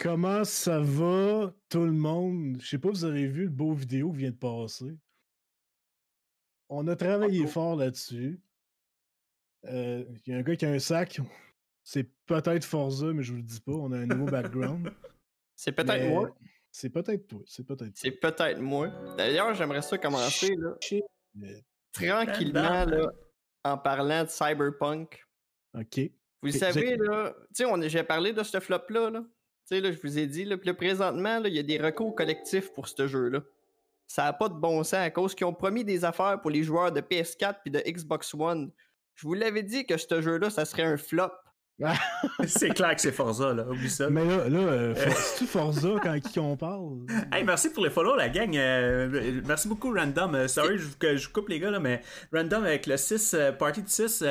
Comment ça va, tout le monde? Je sais pas, vous avez vu le beau vidéo qui vient de passer. On a travaillé fort là-dessus. Euh, Il y a un gars qui a un sac. C'est peut-être Forza, mais je vous le dis pas. On a un nouveau background. C'est peut-être moi. C'est peut-être toi. C'est peut-être C'est peut-être moi. D'ailleurs, j'aimerais ça commencer là, tranquillement là, en parlant de Cyberpunk. OK. Vous savez, là, tu sais, j'ai parlé de ce flop-là. Là. Je vous ai dit, là, présentement, il y a des recours collectifs pour ce jeu-là. Ça n'a pas de bon sens à cause qu'ils ont promis des affaires pour les joueurs de PS4 puis de Xbox One. Je vous l'avais dit que ce jeu-là, ça serait un flop. c'est clair que c'est Forza, là. Oublie ça. Mais là, là euh, c'est-tu Forza quand qui on parle? Hey, merci pour les follow, la gang. Euh, merci beaucoup, Random. Euh, sorry que je coupe les gars, là, mais Random avec le 6, party de 6,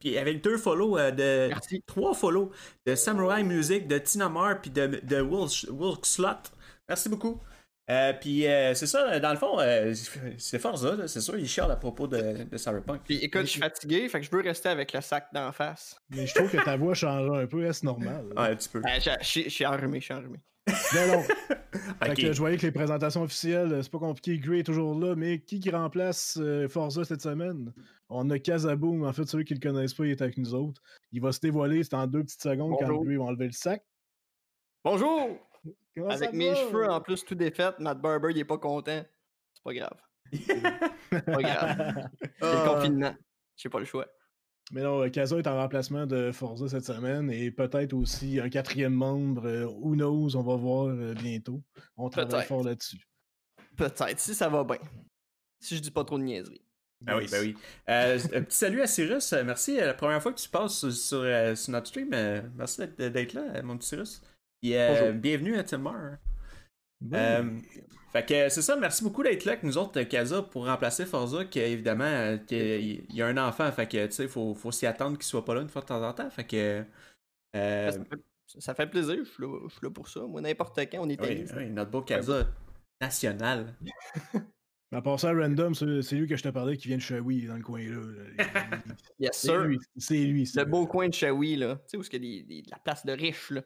puis avec deux follow de. Merci. Trois follow de Samurai Music, de Tinamar, puis de, de Will Slot. Merci beaucoup. Euh, puis euh, c'est ça, dans le fond, euh, c'est Forza, c'est sûr, il chiale à propos de, de Cyberpunk. Puis écoute, je suis fatigué, fait que je veux rester avec le sac d'en face. Mais je trouve que ta voix change un peu, c'est normal? Ouais, tu peux. Ben, je suis enrhumé, je suis enrhumé. Non, non. fait que je voyais que les présentations officielles, c'est pas compliqué, Gray est toujours là, mais qui qui remplace Forza cette semaine? On a Kazaboom, en fait, ceux qui le connaissent pas, il est avec nous autres. Il va se dévoiler, c'est en deux petites secondes quand Gray va enlever le sac. Bonjour! Avec mes cheveux en plus tout défaits, Matt Barber il est pas content. C'est pas grave. C'est pas grave. C'est le ah. confinement. J'ai pas le choix. Mais non, Kaza est en remplacement de Forza cette semaine et peut-être aussi un quatrième membre. Euh, who knows, on va voir euh, bientôt. On travaille fort là-dessus. Peut-être, si ça va bien. Si je dis pas trop de niaiseries. Ben oui, ben oui. Euh, un petit salut à Cyrus. Merci. La première fois que tu passes sur, notre stream. merci d'être là, mon petit Cyrus. Euh, bienvenue à Timor. Euh, fait que c'est ça, merci beaucoup d'être là avec nous autres, Kaza, pour remplacer Forza, qui évidemment, euh, il y a un enfant, fait que tu sais, faut, faut s'y attendre qu'il soit pas là une fois de temps en temps. Fait que. Ça, fait, plaisir, je suis, là, pour ça. Moi, n'importe quand, on est oui, oui, notre beau Kaza national. À part ça, random, c'est lui que je te parlais qui vient de Shawi dans le coin là. Yes, sir. C'est lui. C'est le beau coin de Shawi, là. Tu sais, où il y a de la place de riches, là.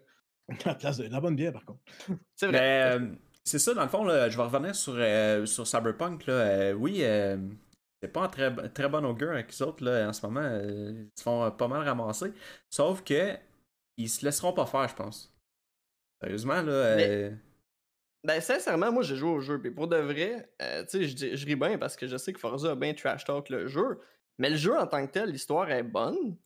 La place de la bonne bière, par contre. c'est vrai. Euh, c'est ça, dans le fond, là, je vais revenir sur, euh, sur Cyberpunk. Là. Euh, oui, c'est pas un très, très bon augure avec les autres là, en ce moment. ils se font pas mal ramasser. Sauf que ils se laisseront pas faire, je pense. Sérieusement, là. Ben, sincèrement, moi, j'ai joué au jeu. Pour de vrai, tu sais, je ris bien parce que je sais que Forza a bien trash talk le jeu. Mais le jeu en tant que tel, l'histoire est bonne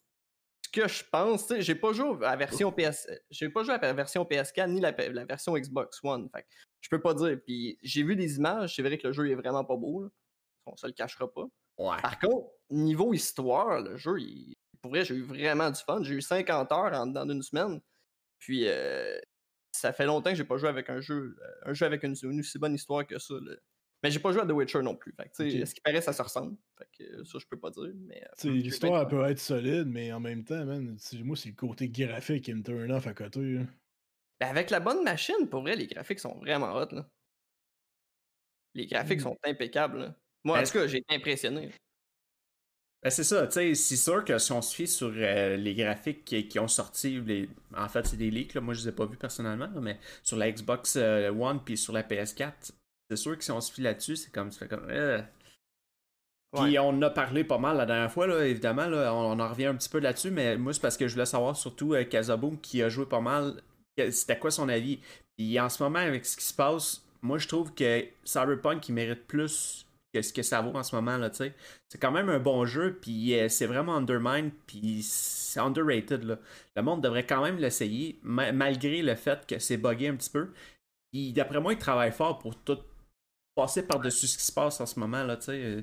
que je pense, j'ai pas joué à la version PS, j'ai pas joué à la version PS4 ni la, version Xbox One. Fait je peux pas dire. Puis j'ai vu des images, c'est vrai que le jeu est vraiment pas beau. Là. On se le cachera pas. Par contre, niveau histoire, le jeu, il, pour vrai, j'ai eu vraiment du fun. J'ai eu 50 heures en, dans une semaine. Puis euh, ça fait longtemps que j'ai pas joué avec un jeu, un jeu avec une, une aussi bonne histoire que ça. Mais j'ai pas joué à The Witcher non plus. Fait que, Ce qui paraît, ça se ressemble. Fait que, ça, je peux pas dire. Mais, euh, l'histoire peut être solide, mais en même temps, man, moi, c'est le côté graphique qui me turn off à côté. Ben, avec la bonne machine, pour vrai, les graphiques sont vraiment hot. Là. Les graphiques hmm. sont impeccables. Moi, en tout cas, j'ai été impressionné. Ben c'est ça, tu sais, c'est sûr que si on se fie sur euh, les graphiques qui, ont sorti, les... en fait, c'est des leaks, là. moi je les ai pas vus personnellement, mais sur la Xbox euh, One puis sur la PS4, c'est sûr que si on se fie là-dessus, c'est comme. Ça fait comme. Euh. Puis on a parlé pas mal la dernière fois, là, évidemment, là, on, en revient un petit peu là-dessus, mais moi, c'est parce que je voulais savoir surtout euh, Kazaboom qui a joué pas mal, c'était quoi son avis? Puis en ce moment, avec ce qui se passe, moi, je trouve que Cyberpunk, il mérite plus que ce que ça vaut en ce moment, là, tu sais. C'est quand même un bon jeu, puis euh, c'est vraiment undermined, puis c'est underrated, là. Le monde devrait quand même l'essayer, malgré le fait que c'est buggé un petit peu. Puis d'après moi, il travaille fort pour tout passer par-dessus ce qui se passe en ce moment, là, tu sais. Euh,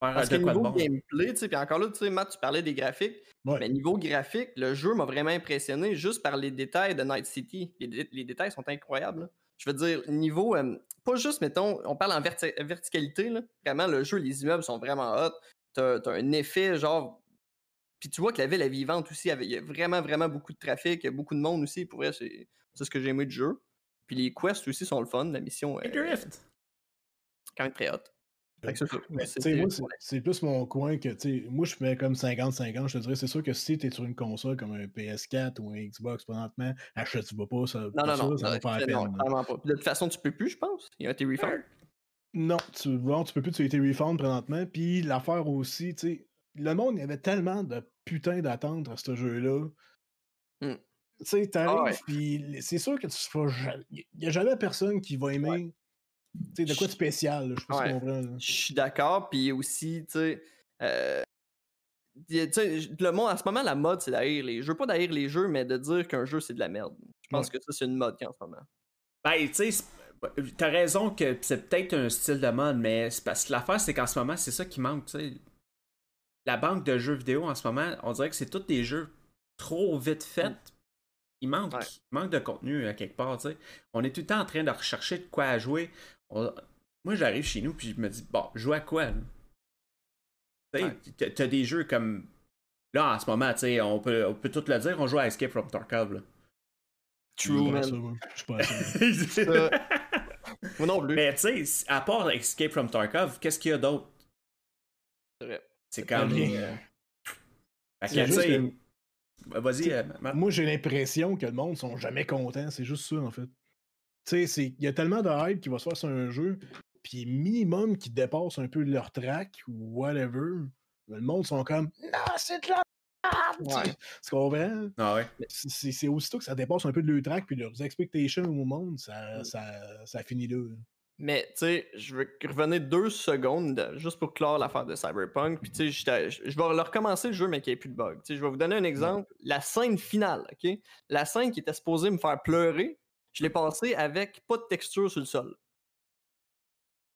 Parce que niveau gameplay, tu sais, puis encore là, tu sais, Matt, tu parlais des graphiques. Mais niveau graphique, le jeu m'a vraiment impressionné juste par les détails de Night City. Les, détails sont incroyables. Je veux dire, niveau, euh, pas juste, mettons, on parle en verticalité, là. Vraiment, le jeu, les immeubles sont vraiment hot. T'as as un effet, genre. Puis tu vois que la ville est vivante aussi. Il y a vraiment, vraiment beaucoup de trafic, il y a beaucoup de monde aussi. Pour vrai, c'est ce que j'ai aimé du jeu. Puis les quests aussi sont le fun. La mission. Drift! Quand même très hot. Que c'est tu plus mon coin que, tu sais, moi, je mets comme 50-50. Je te dirais, c'est sûr que si tu es sur une console comme un PS4 ou un Xbox présentement, achète-tu pas ça. Non, non, ça, non. ça pas la peine. pas. Puis De toute façon, tu peux plus, je pense. Il a été refund. Non, tu, bon, tu peux plus, tu as été refund présentement. Puis l'affaire aussi, tu sais, le monde, il y avait tellement de putain d'attentes à ce jeu-là. Hmm. Tu sais, t'arrives, Ah ouais. puis c'est sûr que tu jamais. Il n'y a jamais personne qui va aimer. Tu sais, de quoi de spécial, là, je si Ouais. là. Je suis d'accord. Puis aussi, tu sais. euh, le monde, en ce moment, la mode, c'est d'haïr les jeux. Pas d'haïr les jeux, mais de dire qu'un jeu, c'est de la merde. Je pense que ça, c'est une mode en ce moment. Ben, tu sais, t'as raison que c'est peut-être un style de mode, mais c'est parce que l'affaire, c'est qu'en ce moment, c'est ça qui manque, tu sais. La banque de jeux vidéo, en ce moment, on dirait que c'est tous des jeux trop vite faits. Il manque, Ouais. il manque de contenu à quelque part, tu sais. On est tout le temps en train de rechercher de quoi à jouer. On- Moi, j'arrive chez nous, puis je me dis, bon, joue à quoi, là? Tu sais, Ouais. t'as- des jeux comme... Là, en ce moment, tu sais, on peut, on peut tout le dire, on joue à Escape from Tarkov, là. True, man. Je suis pas ça. Euh, Moi non plus. Mais tu sais, à part Escape from Tarkov, qu'est-ce qu'il y a d'autre? C'est vrai. C'est comme. Euh, que, Vas-y, euh, Matt. Moi, j'ai l'impression que le monde sont jamais contents. C'est juste ça, en fait. Tu sais, c'est- il y a tellement de hype qui va se faire sur un jeu, puis minimum qui dépasse un peu leur track ou whatever. Le monde sont comme Non, c'est de la merde! Ouais. Tu comprends? Ah ouais. C'est- aussitôt que ça dépasse un peu de leur track puis leurs expectations au monde, ça, Mm. ça, ça finit là. Mais, tu sais, je veux revenir deux secondes de- juste pour clore l'affaire de Cyberpunk. Puis, tu sais, je vais leur recommencer le jeu, mais qu'il n'y ait plus de bugs. Tu sais, je vais vous donner un exemple. La scène finale, OK? La scène qui était supposée me faire pleurer, je l'ai passée avec pas de texture sur le sol.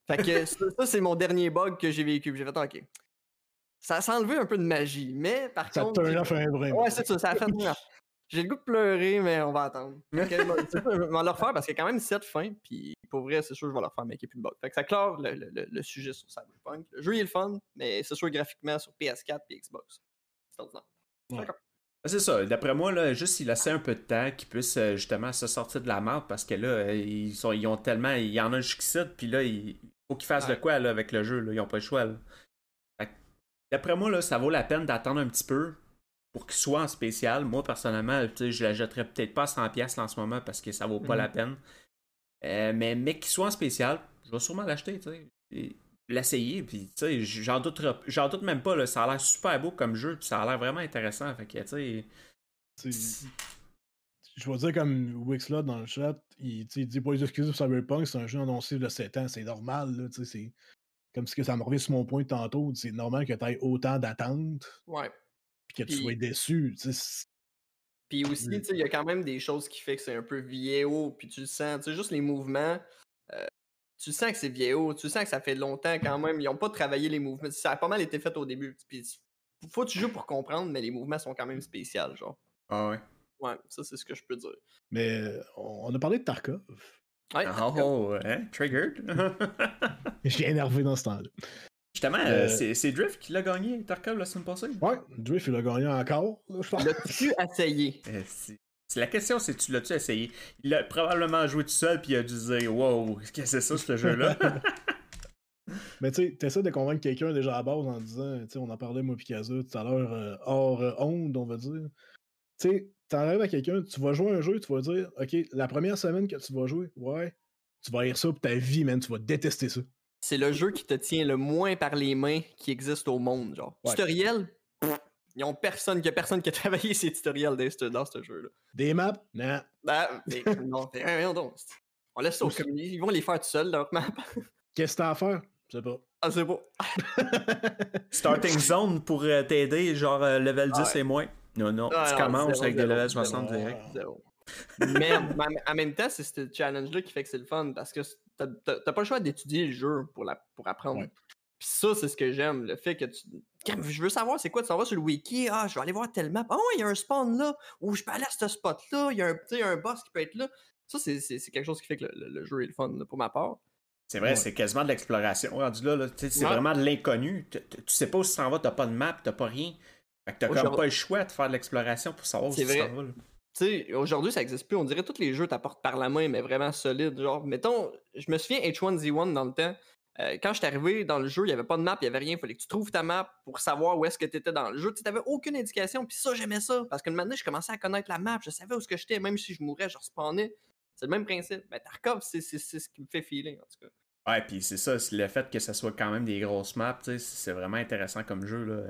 Fait que ça, ça, c'est mon dernier bug que j'ai vécu. J'ai fait, OK. Ça s'est enlevé un peu de magie, mais par Ça contre. j'ai- off un brin. Ouais, c'est ça, ça a fait affaire. J'ai le goût de pleurer, mais on va attendre. Fait ça, je vais le refaire parce qu'il y a quand même 7 fins, puis pour vrai, c'est sûr que je vais le refaire, mais qu'il n'y ait plus de bug. Fait que ça clore le, le- le- le sujet sur Cyberpunk. Le jeu il est le fun, mais c'est sûr graphiquement sur PS4 et Xbox. C'est ordinaire. Ouais. D'accord. Ah, C'est ça. D'après moi, là, juste il laissait un peu de temps qu'ils puissent euh, justement se sortir de la merde parce que là, ils, sont, ils ont tellement. Il y en a jusqu'ici, puis là, il faut qu'ils fassent Ouais. de quoi là, avec le jeu. Là. Ils n'ont pas le choix. là. D'après moi, là, ça vaut la peine d'attendre un petit peu pour qu'il soit en spécial. Moi, personnellement, je la jetterais peut-être pas à 100$ là, en ce moment parce que ça vaut pas Mhm. la peine. Euh, mais, mais qu'il soit en spécial, je vais sûrement l'acheter. Et L'essayer, puis tu sais, j'en doute, j'en doute même pas, là, ça a l'air super beau comme jeu, puis ça a l'air vraiment intéressant, fait que, tu sais, Je vais dire comme Wixlot dans le chat, il, dit pour les excuses pour Cyberpunk, c'est un jeu annoncé de 7 ans, c'est normal, là, tu sais, c'est comme ce que ça me revient sur mon point tantôt, c'est normal que tu aies autant d'attentes, Ouais. puis que tu sois déçu, tu sais, Puis aussi, tu sais, il y a quand même des choses qui fait que c'est un peu vieillot, puis tu le sens, tu sais, juste les mouvements, euh, tu sens que c'est vieillot, tu sens que ça fait longtemps quand même, ils n'ont pas travaillé les mouvements, ça a pas mal été fait au début, puis faut que tu joues pour comprendre, mais les mouvements sont quand même spéciaux, genre. ah ouais. Ouais, ça c'est ce que je peux dire. Mais euh, on a parlé de Tarkov. Ouais, Oh, oh, hein, triggered. Je viens énervé dans ce temps-là. Justement, Euh, euh, c'est c'est Drift qui l'a gagné, Tarkov, la semaine passée? Ouais, Drift, il a gagné encore, là, je pense. L'as-tu essayé? La question, c'est tu l'as-tu essayé? Il l'a probablement joué tout seul, puis il a dû se dire, wow, qu'est-ce que c'est ça, ce jeu-là? Mais tu sais, t'essaies de convaincre quelqu'un déjà à base en disant, tu sais, on en parlait moi Picasso tout à l'heure, euh, hors euh, onde, on va dire. Tu sais, t'enlèves à quelqu'un, tu vas jouer un jeu, tu vas dire, OK, la première semaine que tu vas jouer, ouais, tu vas haïr ça pour ta vie, man, tu vas détester ça. C'est le jeu qui te tient le moins par les mains qui existe au monde, genre. Ouais. Tutoriel, ils ont personne, il y a personne qui a travaillé ces tutoriels dans ce, dans ce jeu-là. Des maps, non. Ben, mais non, voyons donc. On laisse ça aux communautés. Ils vont les faire tout seuls, leur map. Qu'est-ce que t'as à faire? Je sais pas. Ah, c'est beau. Starting zone pour euh, t'aider, genre euh, level 10 Ah ouais. et moins. Non, non, Ah tu non, commences zéro, avec des zéro, levels zéro. 60 direct. Mais en, même temps, c'est ce challenge-là qui fait que c'est le fun parce que t'as pas le choix d'étudier le jeu pour, la, pour apprendre. Ouais. Puis ça, c'est ce que j'aime, le fait que tu. Je veux savoir c'est quoi, tu s'en vas sur le wiki, ah, je vais aller voir telle map. Oh, il y a un spawn là, ou je peux aller à ce spot-là, il y a un, tu sais, un boss qui peut être là. Ça, c'est- c'est c'est quelque chose qui fait que le, le- le jeu est le fun là, pour ma part. C'est vrai, Ouais. c'est quasiment de l'exploration. Rendu là, c'est Ouais. vraiment de l'inconnu. Tu sais pas où tu s'en vas, t'as pas de map, t'as pas rien. Fait que t'as comme pas le choix de faire de l'exploration pour savoir où tu s'en vas. là. Tu sais, aujourd'hui, ça existe plus. On dirait que tous les jeux t'apportent par la main, mais vraiment solide. Genre, mettons, je me souviens H1Z1 dans le temps. Euh, quand je suis arrivé dans le jeu, il n'y avait pas de map, il n'y avait rien. Il fallait que tu trouves ta map pour savoir où est-ce que tu étais dans le jeu. Tu n'avais aucune indication. Puis ça, j'aimais ça. Parce que maintenant, je commençais à connaître la map. Je savais où est-ce que j'étais. Même si je mourais, je respawnais. C'est le même principe. Mais Tarkov, c'est ce qui me fait filer, en tout cas. Ouais, puis c'est ça. Le fait que ça soit quand même des grosses maps, c'est vraiment intéressant comme jeu. Là.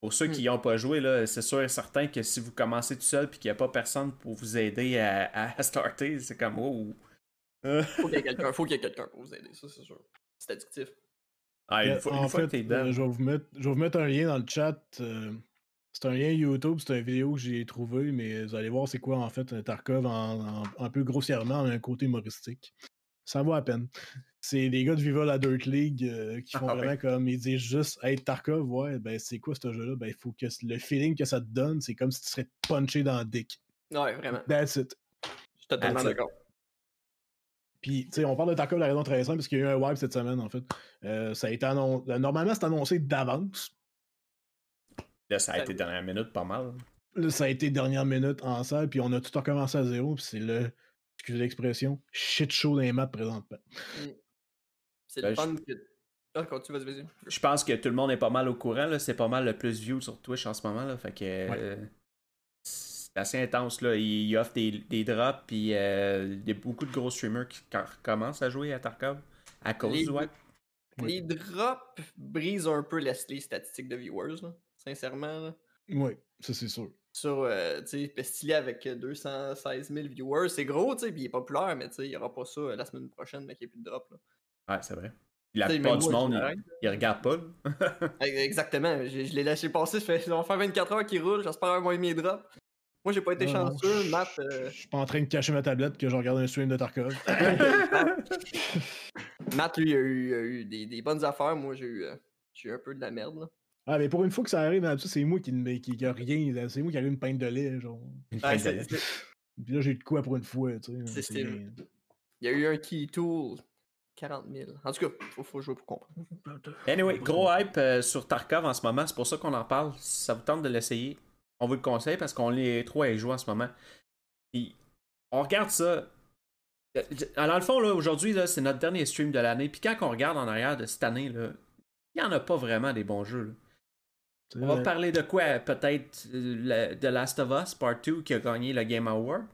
Pour ceux qui n'y hmm. ont pas joué, c'est sûr et certain que si vous commencez tout seul et qu'il n'y a pas personne pour vous aider à, à starter, c'est comme oh. faut qu'il y ait quelqu'un quelqu'un pour vous aider, ça c'est sûr. C'est addictif. Ah, une fois, en fait, euh, je, vais vous mettre, je vais vous mettre un lien dans le chat. Euh, c'est un lien YouTube, c'est une vidéo que j'ai trouvé, mais vous allez voir c'est quoi en fait Tarkov en, un peu grossièrement un côté humoristique. Ça vaut à peine. C'est des gars de Viva la Dirt League euh, qui font ah, vraiment comme ils disent juste Hey Tarkov, ouais, ben c'est quoi ce jeu-là? Ben il faut que le feeling que ça te donne, c'est comme si tu serais punché dans le dick. Ouais, vraiment. That's it. Je suis totalement d'accord. Puis, tu sais, on parle de Tarkov de la raison très simple, parce qu'il y a eu un wipe cette semaine, en fait. Euh, ça a été annoncé. Euh, normalement, c'est annoncé d'avance. Là, ça a été dernière minute, pas mal. Là, ça a été dernière minute en salle, puis on a tout recommencé à zéro, puis c'est le, excusez l'expression, shit show dans les maps présentement. Mm. C'est le ben, fun que. Ah. Je pense que tout le monde est pas mal au courant, C'est pas mal le plus view sur Twitch en ce moment, là. Fait que. Euh, assez intense. Là. Il, offre des, des drops, puis euh, il y a beaucoup de gros streamers qui commencent à jouer à Tarkov à cause les, du web. Les drops brisent un peu les statistiques de viewers, sincèrement. Là. Oui, ça c'est sûr. Sur, euh, tu sais, avec 216 000 viewers, c'est gros, tu sais, puis il est populaire, mais tu sais, il n'y aura pas ça euh, la semaine prochaine, mais qu'il n'y ait plus de drop. Là. Ouais, c'est vrai. La plupart du monde, il, il, regarde pas. Exactement. Je, je l'ai lâché passer. Ça va faire 24 heures qu'il roule. J'espère avoir mes drops. Moi, j'ai pas été chanceux. Matt. Euh, je suis pas en train de cacher ma tablette que je regarde un stream de Tarkov. Matt, lui, il a eu, des, des, bonnes affaires. Moi, j'ai eu, euh, eu un peu de la merde. Là. Ah, mais pour une fois que ça arrive, c'est moi qui ne qui, a rien. C'est moi qui a eu une pinte de lait. Genre. Une pinte de lait. Puis là, j'ai eu de quoi pour une fois. Tu sais, c'est Il y a eu un key tool. 40 000. En tout cas, il faut, jouer pour comprendre. Anyway, gros hype euh, sur Tarkov en ce moment. C'est pour ça qu'on en parle. Si ça vous tente de l'essayer, on vous le conseille parce qu'on est trop à y jouer en ce moment. Puis, on regarde ça. Dans le fond, aujourd'hui, c'est notre dernier stream de l'année. Puis quand on regarde en arrière de cette année, il n'y en a pas vraiment des bons jeux. On va parler de quoi? Peut-être euh, The Last of Us Part 2 qui a gagné le Game Award.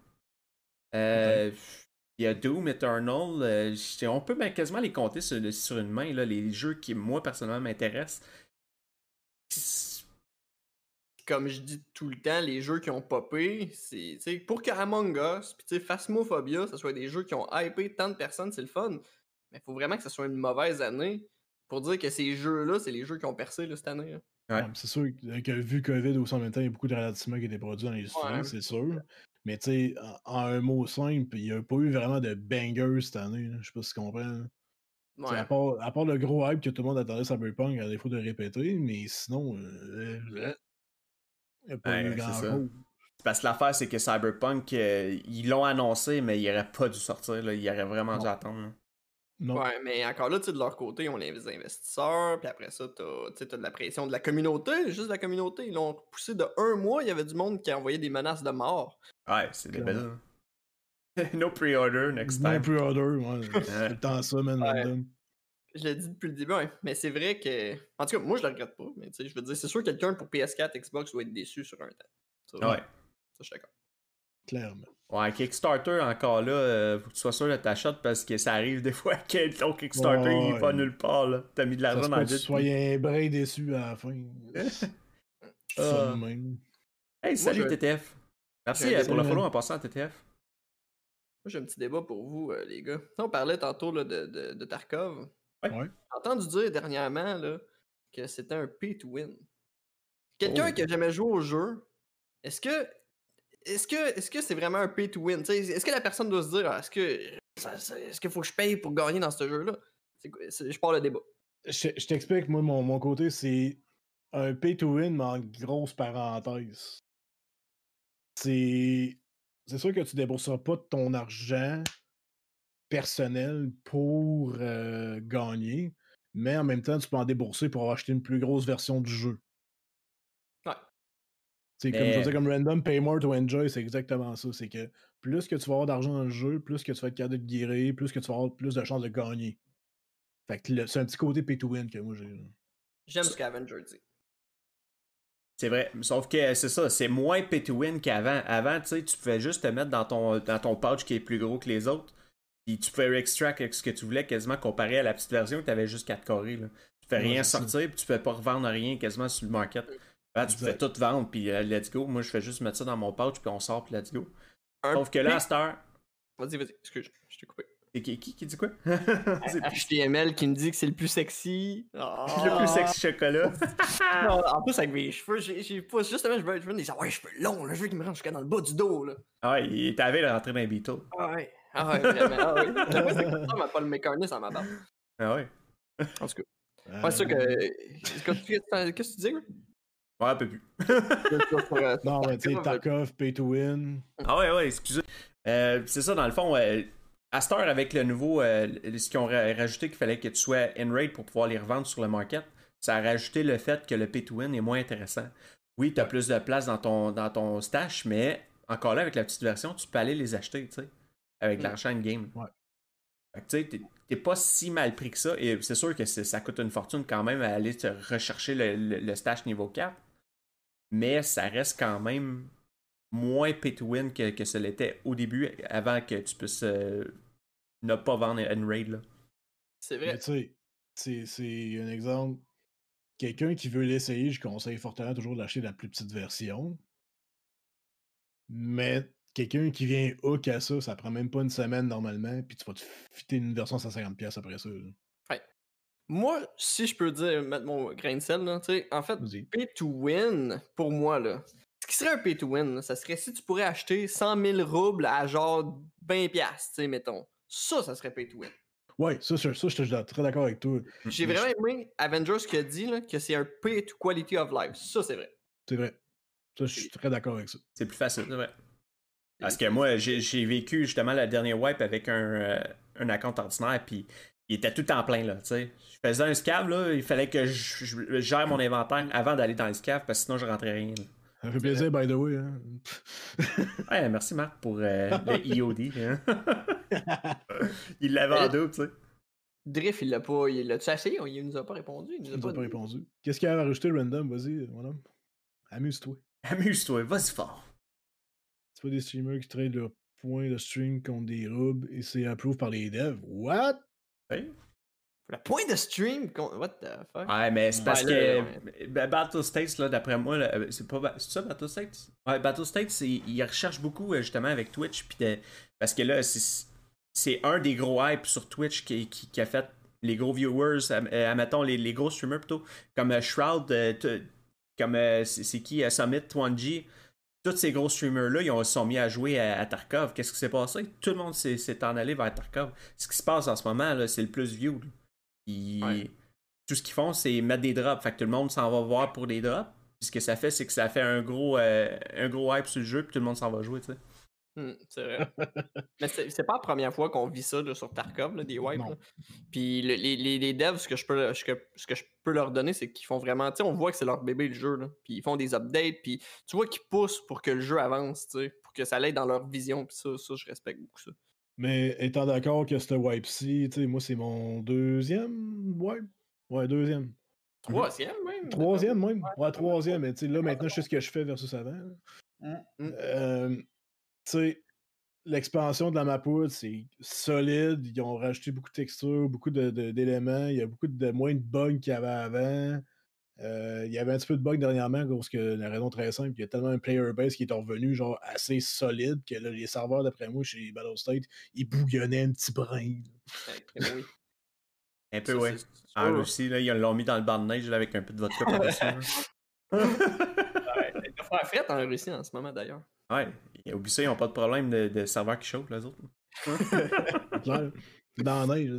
Euh, il y a Doom Eternal. Euh, on peut quasiment les compter sur, sur une main, là, les jeux qui, moi, personnellement, m'intéressent comme je dis tout le temps, les jeux qui ont popé, c'est pour qu'Among Us, puis Phasmophobia, ce soit des jeux qui ont hypé tant de personnes, c'est le fun. Mais il faut vraiment que ce soit une mauvaise année pour dire que ces jeux-là, c'est les jeux qui ont percé cette année. c'est sûr que vu COVID au même temps, il y a beaucoup de ralentissements qui étaient produits dans l'industrie, c'est sûr. Mais tu sais, en, un mot simple, il n'y a pas eu vraiment de bangers cette année. Je sais pas si tu comprends. À, part, le gros hype que tout le monde attendait Cyberpunk à défaut de répéter, mais sinon, euh, parce que l'affaire, c'est que Cyberpunk, euh, ils l'ont annoncé, mais il aurait pas dû sortir. Là. Il aurait vraiment dû attendre. Non. Ouais, mais encore là, de leur côté, on les investisseurs, puis après ça, t'as as de la pression de la communauté, juste la communauté. Ils l'ont poussé de un mois, il y avait du monde qui a envoyé des menaces de mort. Ouais, c'est des belles. no pre-order next time. No pre-order, ouais. c'est le temps ça, man. Je l'ai dit depuis le début, mais c'est vrai que. En tout cas, moi, je le regrette pas. Mais tu sais, je veux dire, c'est sûr que quelqu'un pour PS4, Xbox doit être déçu sur un temps. ouais. Ça, je suis d'accord. Clairement. Ouais, Kickstarter, encore là, euh, faut que tu sois sûr de ta parce que ça arrive des fois que ton Kickstarter, il est pas nulle part, là. T'as mis de l'argent dans le Tu sois un brin déçu à la fin. uh... Hey, salut TTF. Merci euh, pour le follow en passant à TTF. Moi, j'ai un petit débat pour vous, euh, les gars. On parlait tantôt là, de, de, de Tarkov. Ouais. J'ai entendu dire dernièrement là, que c'était un pay to win. Quelqu'un oh. qui a jamais joué au jeu, est-ce que est-ce que est-ce que c'est vraiment un pay to win? Est-ce que la personne doit se dire ah, est-ce que est-ce qu'il faut que je paye pour gagner dans ce jeu-là? Je pars le débat. Je, t'explique, moi, mon, mon côté, c'est un pay to win, mais en grosse parenthèse. C'est. C'est sûr que tu débourseras pas de ton argent personnel pour euh, gagner, mais en même temps, tu peux en débourser pour acheter une plus grosse version du jeu. Ouais. C'est comme, je comme random pay more to enjoy, c'est exactement ça. C'est que plus que tu vas avoir d'argent dans le jeu, plus que tu vas être capable de guérir, plus que tu vas avoir plus de chances de gagner. Fait que le- c'est un petit côté pay to win que moi j'ai. là. J'aime ce qu'Avenger dit. C'est vrai, sauf que c'est ça, c'est moins pay to win qu'avant. Avant, tu sais, tu pouvais juste te mettre dans ton, dans ton pouch qui est plus gros que les autres. Puis tu pouvais extract avec ce que tu voulais quasiment comparé à la petite version où tu avais juste 4 carrés. Là. Tu Ouais, rien sortir, puis tu pouvais pas revendre rien quasiment sur le market. Là, tu pouvais tout vendre, puis euh, let's go. Moi, je fais juste mettre ça dans mon pouch, puis on sort, puis let's go. Un Sauf que là, à cette heure, Vas-y, vas-y, excuse, je t'ai coupé. c'est qui, qui qui dit quoi? c'est HTML qui me dit que c'est le plus sexy. le plus sexy chocolat. Non, en plus, avec mes cheveux, j'ai j'ai pas. Justement, je veux, je veux des ouais, cheveux longs, là, je veux qu'ils me rentrent jusqu'à dans le bas du dos. Là. ah, il t'avait rentré dans les Beatles. Ah ouais. Ah ouais, vraiment. Ah fois, c'est que ça m'a pas le McCartney dans ma barbe. Ah ouais. En tout cas. Euh, Ouais, c'est sûr que. Qu'est-ce que tu- dis? Ouais, un peu plus. Non, mais tu sais, Tarkov, pay to win. Ah ouais, ouais, excusez. Euh, c'est ça, dans le fond, euh, à cette heure, avec le nouveau, euh, ce qu'ils ont ra- rajouté qu'il fallait que tu sois in-rate pour pouvoir les revendre sur le market, ça a rajouté le fait que le pay-to-win est moins intéressant. Oui, tu as plus de place dans ton, dans ton stash, mais encore là, avec la petite version, tu peux aller les acheter, tu sais, avec Mm. l'argent in-game. Ouais. Fait que tu sais, t'es- pas si mal pris que ça, et c'est sûr que ça coûte une fortune quand même à aller te rechercher le, le- le stash niveau 4, mais ça reste quand même moins pay to win que, que ce l'était au début avant que tu puisses euh, ne pas vendre un raid là. C'est Mais vrai. tu sais, c'est un exemple. Quelqu'un qui veut l'essayer, je conseille fortement toujours d'acheter la plus petite version. Mais quelqu'un qui vient hook à ça, ça prend même pas une semaine normalement, puis tu vas te fitter une version à 150$ pièces après ça. là. Moi, si je peux dire, mettre mon grain de sel, là, tu sais, en fait, pay to win, pour moi, là, ce qui serait un pay to win, là, ça serait si tu pourrais acheter 100 000 roubles à genre 20$, piastres, tu sais, mettons. Ça, ça serait pay to win. Ouais, ça, ça, ça, je suis très d'accord avec toi. J'ai vraiment aimé Avengers qui a dit là, que c'est un pay to quality of life. Ça, c'est vrai. C'est vrai. Ça, je suis très d'accord avec ça. C'est plus facile, c'est vrai. Parce que moi, j'ai vécu justement la dernière wipe avec un, euh, un account ordinaire, puis il était tout en plein, là, tu sais. Je faisais un scab, là, il fallait que je, je gère mon inventaire avant d'aller dans le scab, parce que sinon je rentrais rien. là. Ça fait plaisir, by the way. Hein. Ouais, merci Marc pour euh, le EOD. hein. il l'avait en double, tu sais. Drift, il l'a pas. Il l'a-tu essayé? Il nous a pas répondu. Il nous a nous pas, répondu. Qu'est-ce qu'il y a à rajouter, random? Vas-y, mon homme. Amuse-toi. Amuse-toi, vas-y fort. C'est pas des streamers qui trade leurs points de stream contre des rubs et c'est approuvé par les devs. What? Ouais. Le point de stream. What the fuck? Ouais, mais c'est parce Ouais, là, que Battle States, là, d'après moi, là, euh, c'est pas c'est ça Battle States? Ouais, Battle States, ils recherchent beaucoup euh, justement avec Twitch, puis de- parce que là, c'est c'est un des gros hypes sur Twitch qui, qui, qui a fait les gros viewers, euh, admettons les, les gros streamers plutôt, comme euh, Shroud, euh, comme euh, c'est qui, Summit, 1G, tous ces gros streamers-là, ils sont mis à jouer à, à Tarkov. Qu'est-ce qui s'est passé? Tout le monde s'est en allé vers Tarkov. Ce qui se passe en ce moment, là, c'est le plus view. là. Ils- Ouais. Tout ce qu'ils font, c'est mettre des drops. Fait que tout le monde s'en va voir pour des drops. Puis ce que ça fait, c'est que ça fait un gros, euh, un gros hype sur le jeu, puis tout le monde s'en va jouer, tu sais. Hmm, c'est vrai. Mais c'est pas la première fois qu'on vit ça là, sur Tarkov, là, des wipes. Puis le- les, les, les devs, ce que je peux, ce que, ce que je peux leur donner, c'est qu'ils font vraiment. Tu sais, on voit que c'est leur bébé le jeu. Là. Puis ils font des updates. Puis tu vois qu'ils poussent pour que le jeu avance, tu sais, pour que ça l'aide dans leur vision. Puis ça, ça, je respecte beaucoup ça. Mais étant d'accord que ce wipe-ci, tu sais, moi, c'est mon deuxième wipe? Ouais, deuxième. Troisième même. Troisième, même. Ouais, troisième. Mais tu sais, là, maintenant, je sais ce que je fais versus avant. là. Hmm. Euh, sais, l'expansion de la Mapwood, c'est solide. Ils ont rajouté beaucoup de textures, beaucoup de- de- d'éléments. Il y a beaucoup de moins de bugs qu'il y avait avant. Euh, il y avait un petit peu de bugs dernièrement, parce que la raison très simple, il y a tellement un player base qui est revenu genre assez solide que là, les serveurs, d'après moi, chez Battle State, ils bouillonnaient un petit brin. oui. Un peu, ouais. En. Russie, là, ils l'ont mis dans le banc de neige là, avec un peu de vodka par-dessus. Ouais, Il doit faire fret en Russie en ce moment d'ailleurs. Ouais. Oublie ça, ils n'ont pas de problème de, de serveurs qui chauffent, les autres. Clair. Dans la neige,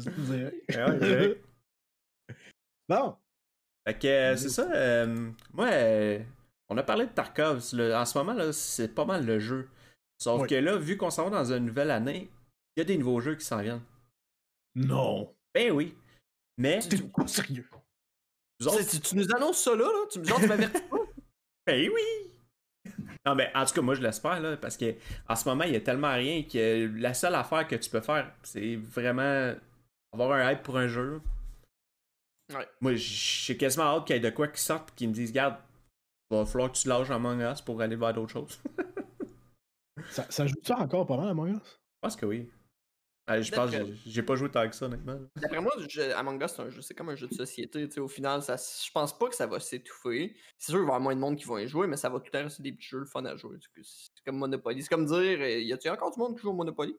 je. Bon, Fait que euh, c'est ça. euh, moi, euh, on a parlé de Tarkov. le- en ce moment, là, c'est pas mal le jeu. Sauf Oui. que là, vu qu'on s'en va dans une nouvelle année, il y a des nouveaux jeux qui s'en viennent. non. Ben oui. Mais, T'es pas sérieux? autres, Tu, tu nous annonces ça là, là? Tu tu m'avertis pas? ben oui! Non, mais en tout cas, moi, je l'espère, là, parce que en ce moment, il y a tellement rien que la seule affaire que tu peux faire, c'est vraiment avoir un hype pour un jeu. Ouais. Moi, j'ai quasiment hâte qu'il y ait de quoi qui sorte et qu'ils me disent, regarde, il va falloir que tu lâches Among Us pour aller vers d'autres choses. ça, ça joue ça encore pas mal, Among Us? Je pense que oui. Euh, je pense que j'ai pas joué tant que ça, honnêtement. D'après moi, Among Us, c'est un jeu- c'est comme un jeu de société. tu sais, Au final, ça, je pense pas que ça va s'étouffer. C'est sûr qu'il va y avoir moins de monde qui vont y jouer, mais ça va tout le temps rester des petits jeux le fun à jouer. C'est comme Monopoly. C'est comme dire, euh, y a-tu encore du monde qui joue au Monopoly?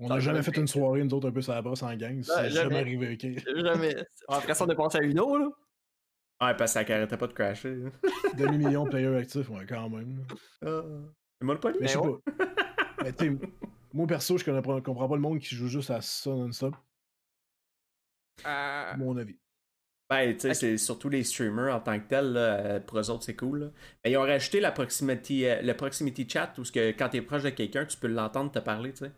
On n'a a jamais fait une soirée, nous autres, un peu sur la brosse en gang. C'est Ouais, jamais arrivé, ok? Jamais. Après ça, on est passé à une autre, là. Ouais, parce que ça arrêtait pas de crasher. Demi-million de players actifs, ouais, quand même. Ah. C'est Monopoly? Mais je sais ouais. pas. Mais tu sais, moi perso, je connais comprends pas le monde qui joue juste à ça non-stop, Euh, à mon avis. Ben, tu sais, c'est surtout les streamers en tant que tels, là, euh, pour eux autres, c'est cool. là. Mais ils ont rajouté la proximity, euh, le proximity chat où ce que, quand t'es proche de quelqu'un, tu peux l'entendre te parler, tu sais.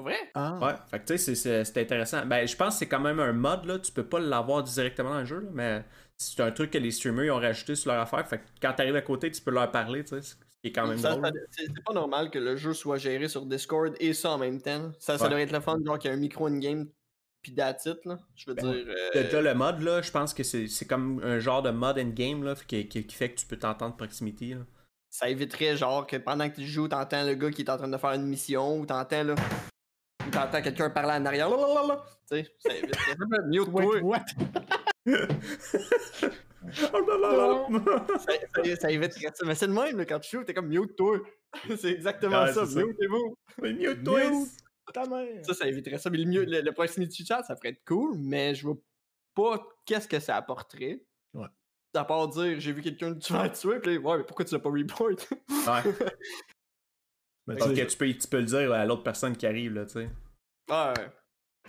vrai? Ah, Ouais, fait que tu sais, c'est- c'est c'est intéressant. Ben, je pense que c'est quand même un mod, là. Tu peux pas l'avoir directement dans le jeu, là, mais c'est un truc que les streamers ils ont rajouté sur leur affaire. Fait que quand t'arrives à côté, tu peux leur parler, tu sais. Ce qui est quand même Ça, drôle. ça- c'est pas normal que le jeu soit géré sur Discord et ça en même temps. Ça, ça Ouais. devrait être le fun, genre qu'il y a un micro in-game pis that's it, là. Je veux Ben, dire. euh, Déjà, le mod, là, je pense que c'est c'est comme un genre de mod in-game, là, qui, qui, qui fait que tu peux t'entendre proximité, là. ça éviterait genre que pendant que tu joues, t'entends le gars qui est en train de faire une mission ou t'entends là. Ou t'entends quelqu'un parler en arrière. Lalalala. Tu sais, ça éviterait. Mute Wait, toi. what? oh là là là! Ça, ça, ça éviterait ça. Mais c'est le même, là, quand tu joues, t'es comme mute toi. c'est exactement Ouais, ça. c'est ça. Mutez-vous. Mais mieux Mute. twist! Ta mère! Ça, ça éviterait ça. Mais le, mieux, le, le proximity chat, ça ferait être cool, mais je vois pas qu'est-ce que ça apporterait. Ouais. À part dire, j'ai vu quelqu'un que tu vas tuer, pis là, ouais, mais pourquoi tu l'as pas report? Ouais. Mais que tu peux, tu peux le dire à l'autre personne qui arrive, là, tu sais. ouais.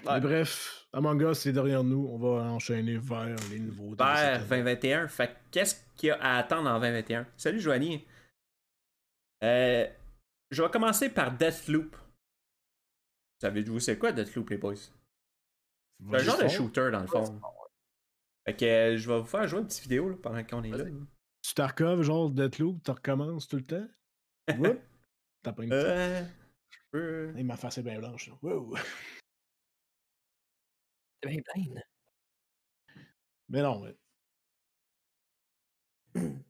Mais bref, Among Us, c'est derrière nous. On va enchaîner vers les nouveaux. Vers 2021. Fait que qu'est-ce qu'il y a à attendre en 2021? Salut Joanie. Euh, je vais commencer par Deathloop. Savez-vous c'est quoi Deathloop, les boys? C'est un genre de shooter dans le fond. Fait que euh, je vais vous faire jouer une petite vidéo là, pendant qu'on est là. Tu t'arcoves, genre Deathloop, tu recommences tout le temps? T'as pas une petite. Euh, je peux- Hey, ma face est bien blanche. Wow. C'est bien plein. Mais non, mais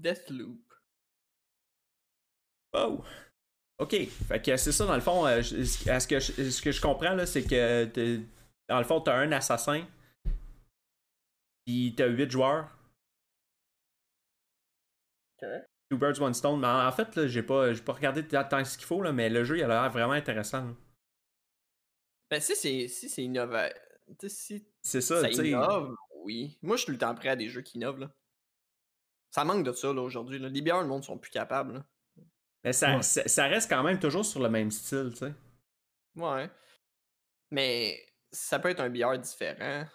Deathloop. Oh! Ok, fait que c'est ça dans le fond. euh, je- ce à ce que je, ce que je comprends là, c'est que t'es- dans le fond, t'as un assassin, puis t'as 8 joueurs. Ok. Two birds, one stone. Mais en fait, là, j'ai pas, j'ai pas regardé tant tant ce qu'il faut, là, mais le jeu il a l'air vraiment intéressant. là. Ben, si c'est si c'est innova... tu sais, si C'est ça, ça innove, oui. Moi, je suis tout le temps prêt à des jeux qui innovent, là. Ça manque de ça, là, aujourd'hui. Là. Les bières, le monde sont plus capables, là. Mais ça, Ouais. ça, ça reste quand même toujours sur le même style, tu sais. Ouais. Mais ça peut être un billard différent.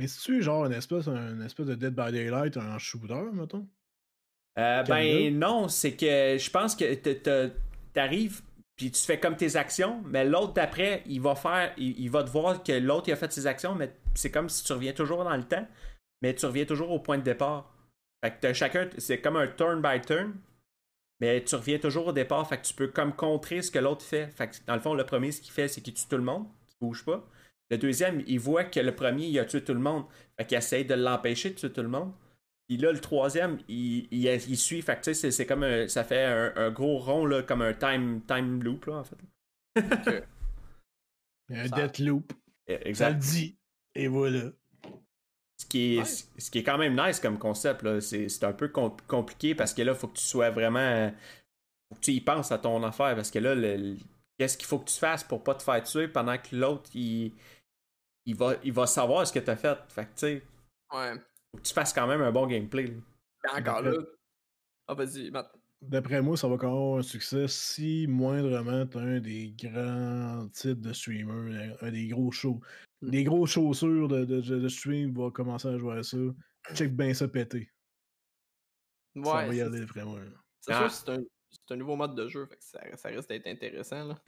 Mais c'est-tu genre une espèce, une espèce de Dead by Daylight, un shooter, mettons? Euh, ben non, c'est que je pense que t'arrives puis tu fais comme tes actions, mais l'autre d'après, il va faire, il, va te voir que l'autre il a fait ses actions, mais c'est comme si tu reviens toujours dans le temps, mais tu reviens toujours au point de départ. Fait que chacun, c'est comme un turn by turn, mais tu reviens toujours au départ, fait que tu peux comme contrer ce que l'autre fait. Fait que dans le fond, le premier, ce qu'il fait, c'est qu'il tue tout le monde, tu bouges pas. Le deuxième, il voit que le premier, il a tué tout le monde, fait qu'il essaye de l'empêcher de tuer tout le monde. Puis là, le troisième, il, il, il suit. Fait que tu sais, c'est- c'est comme un- ça fait un, un gros rond, là, comme un time, time loop, là, en fait. Il un Ça- Deathloop. Eh, Ça le dit. Et voilà. Ce qui, est, Ouais. ce qui est quand même nice comme concept, là. C'est c'est un peu com- compliqué parce que là, faut que tu sois vraiment. Faut que tu y penses à ton affaire parce que là, le- le- qu'est-ce qu'il faut que tu fasses pour pas te faire tuer pendant que l'autre, il, il, va, il va savoir ce que t'as fait. Fait que tu sais, Ouais. Faut que tu fasses quand même un bon gameplay. là. Encore là. Ah, vas-y, Matt. D'après moi, ça va quand même avoir un succès si moindrement t'as un des grands types de streamers, un des gros shows. Mm. Des gros chaussures de, de, de stream va commencer à jouer à ça. Check bien ça péter. ça Ouais. va y c'est- aller d'après moi. C'est Ah. sûr que c'est un, c'est un nouveau mode de jeu. Fait que ça, ça risque d'être intéressant, là.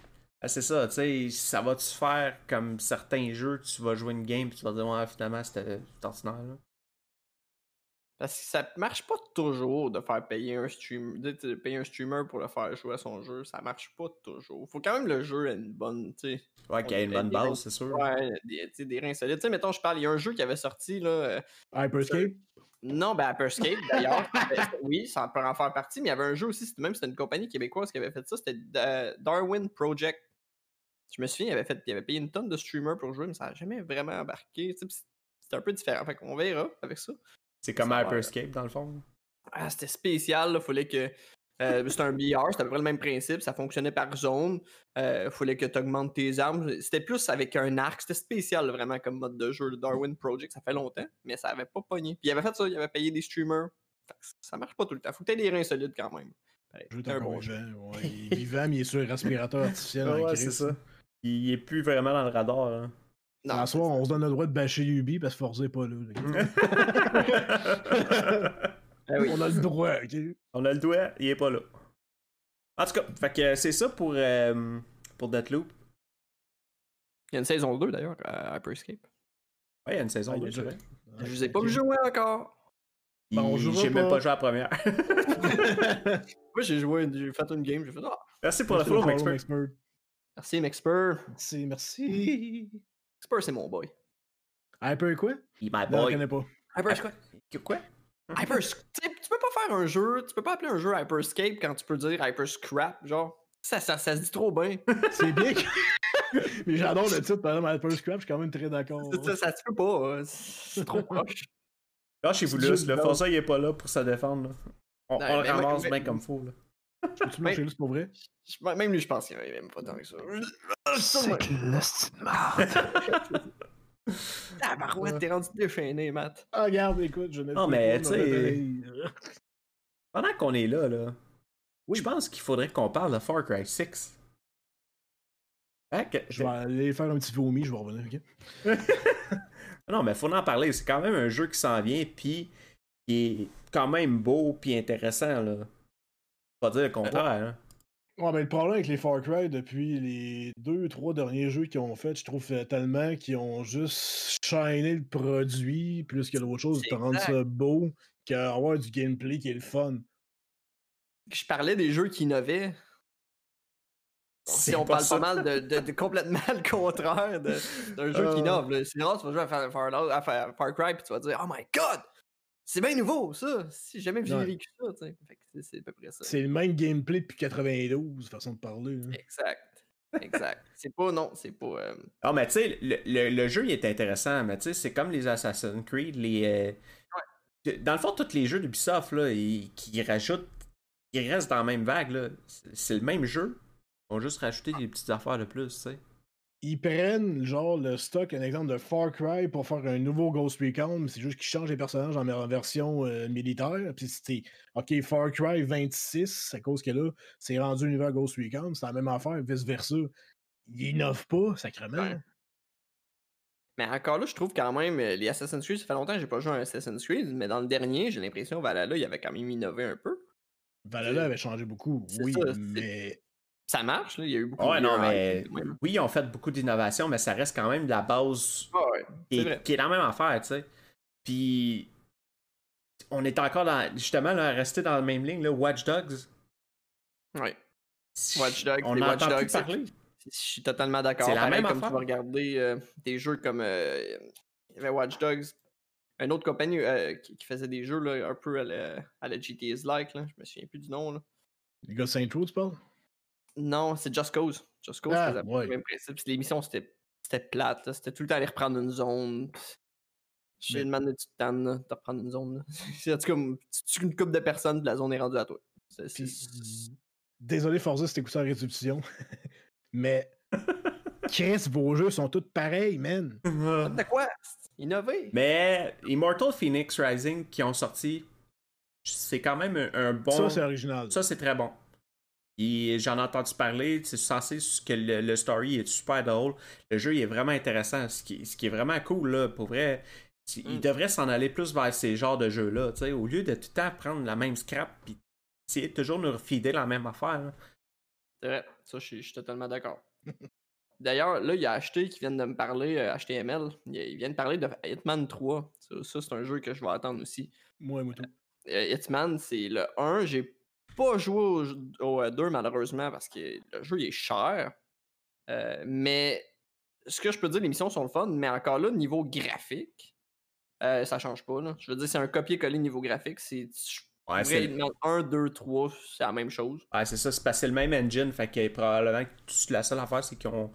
Ah, c'est ça, tu sais, ça va-tu faire comme certains jeux, tu vas jouer une game, puis tu vas dire, ouais, finalement, c'était c'était ordinaire. Là. Parce que ça marche pas toujours de faire payer un stream, de, payer un streamer pour le faire jouer à son jeu. Ça marche pas toujours. Faut quand même le jeu ait une bonne, tu sais. Ouais, qu'il y a une bonne base, c'est sûr. Ouais, des, tu sais, des reins solides. Tu sais, mettons, je parle, il y a un jeu qui avait sorti, là. euh, Hyperscape? non, ben Hyperscape d'ailleurs. Ben, oui, ça peut en faire partie, mais il y avait un jeu aussi, c'était même c'était une compagnie québécoise qui avait fait ça, c'était Da- Darwin Project. Je me souviens, il avait, fait, il avait payé une tonne de streamers pour jouer, mais ça n'a jamais vraiment embarqué. tu sais, puis C'était un peu différent. Fait qu'on verra avec ça. C'est comme Ça. Hyperscape, dans le fond. Ah, c'était spécial, il fallait que. euh, c'était un BR, c'était à peu près le même principe, ça fonctionnait par zone. Il fallait que tu augmentes tes armes. C'était plus avec un arc, c'était spécial là, vraiment comme mode de jeu. Le Darwin Project, ça fait longtemps, mais ça avait pas pogné. Puis il avait fait ça, il avait payé des streamers. Ça marche pas tout le temps. Faut que t'aies des reins solides quand même. Jeu un bon jeu. vivant. Ouais, il est vivant, mais il est sur un respirateur artificiel. ouais, c'est ça. Il est plus vraiment dans le radar. hein. Non, En c'est soir, on se donne le droit de bâcher Ubi parce que Forza est pas là. Ah oui. On a le droit, ok? On a le doigt, il est pas là. En tout cas, fait que c'est ça pour, euh, pour Deathloop. Il y a une saison 2 d'ailleurs à Hyperscape. Ouais, il y a une saison Ah, 2, il y a c'est déjà- vrai. Je vous ai pas jouer encore. Ben, on Il- jouera J'ai même pas. joué à la première. Moi j'ai joué, j'ai fait une game, j'ai fait Ah, Merci pour le Merci follow, follow. Maxpert. merci Mexper. Merci, merci. Mexper c'est mon boy. Hyper quoi? My Non, je boy. connais pas. Hyperscape. Quoi? Hyper, tu peux pas faire un jeu, tu peux pas appeler un jeu Hyperscape quand tu peux dire Hyperscrap, genre. Ça, ça, ça se dit trop bien. C'est bien que... Mais j'adore le titre, par exemple, Hyper Scrap, je suis quand même très d'accord. ça, ça se peut pas. hein. C'est trop proche. Lâchez-vous le. Forza il est pas là pour se défendre. là. On, Non, on le ramasse bien comme fou. Là. Peux-tu c'est pour vrai? Je- Même lui, je pense qu'il aime pas tant que ça. C'est que de marde. Ah, Marouette, t'es rendu déchaîné, Matt. Ah, regarde, écoute, je n'ai Non, mais, tu sais. Pendant qu'on est là, là, je pense qu'il faudrait qu'on parle de Far Cry 6. Hein, que- Je vais aller faire un petit vomi, je vais revenir, ok? Non, mais faut en parler. C'est quand même un jeu qui s'en vient, puis qui est quand même beau, puis intéressant, là. Pas dire le contraire, hein. Ouais, ben le problème avec les Far Cry depuis les deux, trois derniers jeux qu'ils ont fait, je trouve euh, tellement qu'ils ont juste shiné le produit plus que l'autre chose C'est pour rendre ça beau qu'avoir du gameplay qui est le fun. Je parlais des jeux qui innovaient. Si on pas parle ça. pas mal de, de- de complètement le contraire d'un jeu Euh. qui innove. là. C'est rare, tu vas jouer à Far, Far- à Far- Far Cry puis tu vas dire Oh my god! C'est bien nouveau, ça! Si jamais j'ai Ouais. vécu ça, tu sais. C'est- à peu près ça. C'est le même gameplay depuis 92, façon de parler. hein. Exact. Exact. c'est pas, non, c'est pas. euh, Non, mais tu sais, le, le- le jeu il est intéressant, mais tu sais, c'est comme les Assassin's Creed, les. euh, Dans le fond, tous les jeux d'Ubisoft, là, ils- qui rajoutent. Ils restent dans la même vague, là. C'est c'est le même jeu. Ils vont juste rajouter des petites affaires de plus, tu sais. Ils prennent genre le stock, un exemple de Far Cry pour faire un nouveau Ghost Recon, mais c'est juste qu'ils changent les personnages en, version euh, militaire. Puis c'était OK, Far Cry 26, à cause que là, c'est rendu univers Ghost Recon, c'est la même affaire, vice-versa. Ils innovent pas, sacrément. Ouais. Mais encore là, je trouve quand même, euh, les Assassin's Creed, ça fait longtemps que j'ai pas joué à un Assassin's Creed, mais dans le dernier, j'ai l'impression, Valhalla, il avait quand même innové un peu. Valhalla avait changé beaucoup, oui, ça, mais Ça marche, là, il y a eu beaucoup Ouais, de non, mais. Oui, ils ont fait beaucoup d'innovations, mais ça reste quand même de la base Ah ouais, qui est, vrai. qui est la même affaire, tu sais. Puis. On est encore dans. Justement, là, rester dans la même ligne, là, Watch Dogs. Ouais. Watch Dogs, On Watch Dogs, c'est- parler. Je suis totalement d'accord. C'est la Pareil, même comme tu vas regarder euh, des jeux comme. euh, il y avait Watch Dogs, une autre compagnie euh, qui, qui faisait des jeux là, un peu à la, à la GTA's like, là. je me souviens plus du nom. Là. les gars de Saint-Trou, tu parles? Non, c'est Just Cause. Just Cause Ah, ouais. le même principe. L'émission, c'était c'était plate. C'était tout le temps aller reprendre une zone. Sais, demandé tu te tannes là, de reprendre une zone. en tout cas, tu une couple de personnes, puis la zone est rendue à toi. C'est- c'est- Puis, désolé Forza si t'écoutes en résolution, mais Chris, vos jeux sont tous pareils, man. De quoi? Innover? Mais Immortal Phoenix Rising qui ont sorti, c'est quand même un, un bon. Ça, c'est original. Ça, c'est très bon. Et J'en ai entendu parler. C'est censé que le, le story est super drôle. Le jeu il est vraiment intéressant. Ce qui, ce qui est vraiment cool, là, pour vrai. Il Mm. devrait s'en aller plus vers ces genres de jeux-là. tu sais, Au lieu de tout le temps prendre la même scrap puis essayer de toujours nous refider la même affaire. là. C'est vrai, ça, je suis- totalement d'accord. D'ailleurs, là, il y a acheté qui viennent de me parler, euh, HTML. Il, il vient de parler de Hitman 3. Ça, ça, c'est un jeu que je vais attendre aussi. Moi, moi, tout. Euh, Hitman, c'est le 1. J'ai pas joué au, 2, malheureusement, parce que le jeu il est cher. Euh, mais ce que je peux dire, les missions sont le fun, mais encore là, niveau graphique, euh, ça change pas. Là. Je veux dire, c'est un copier-coller niveau graphique. C'est. Ouais, c'est 1, 2, 3, c'est la même chose. Ouais, c'est ça, c'est passé le même engine. Fait que probablement que la seule affaire, c'est qu'ils ont,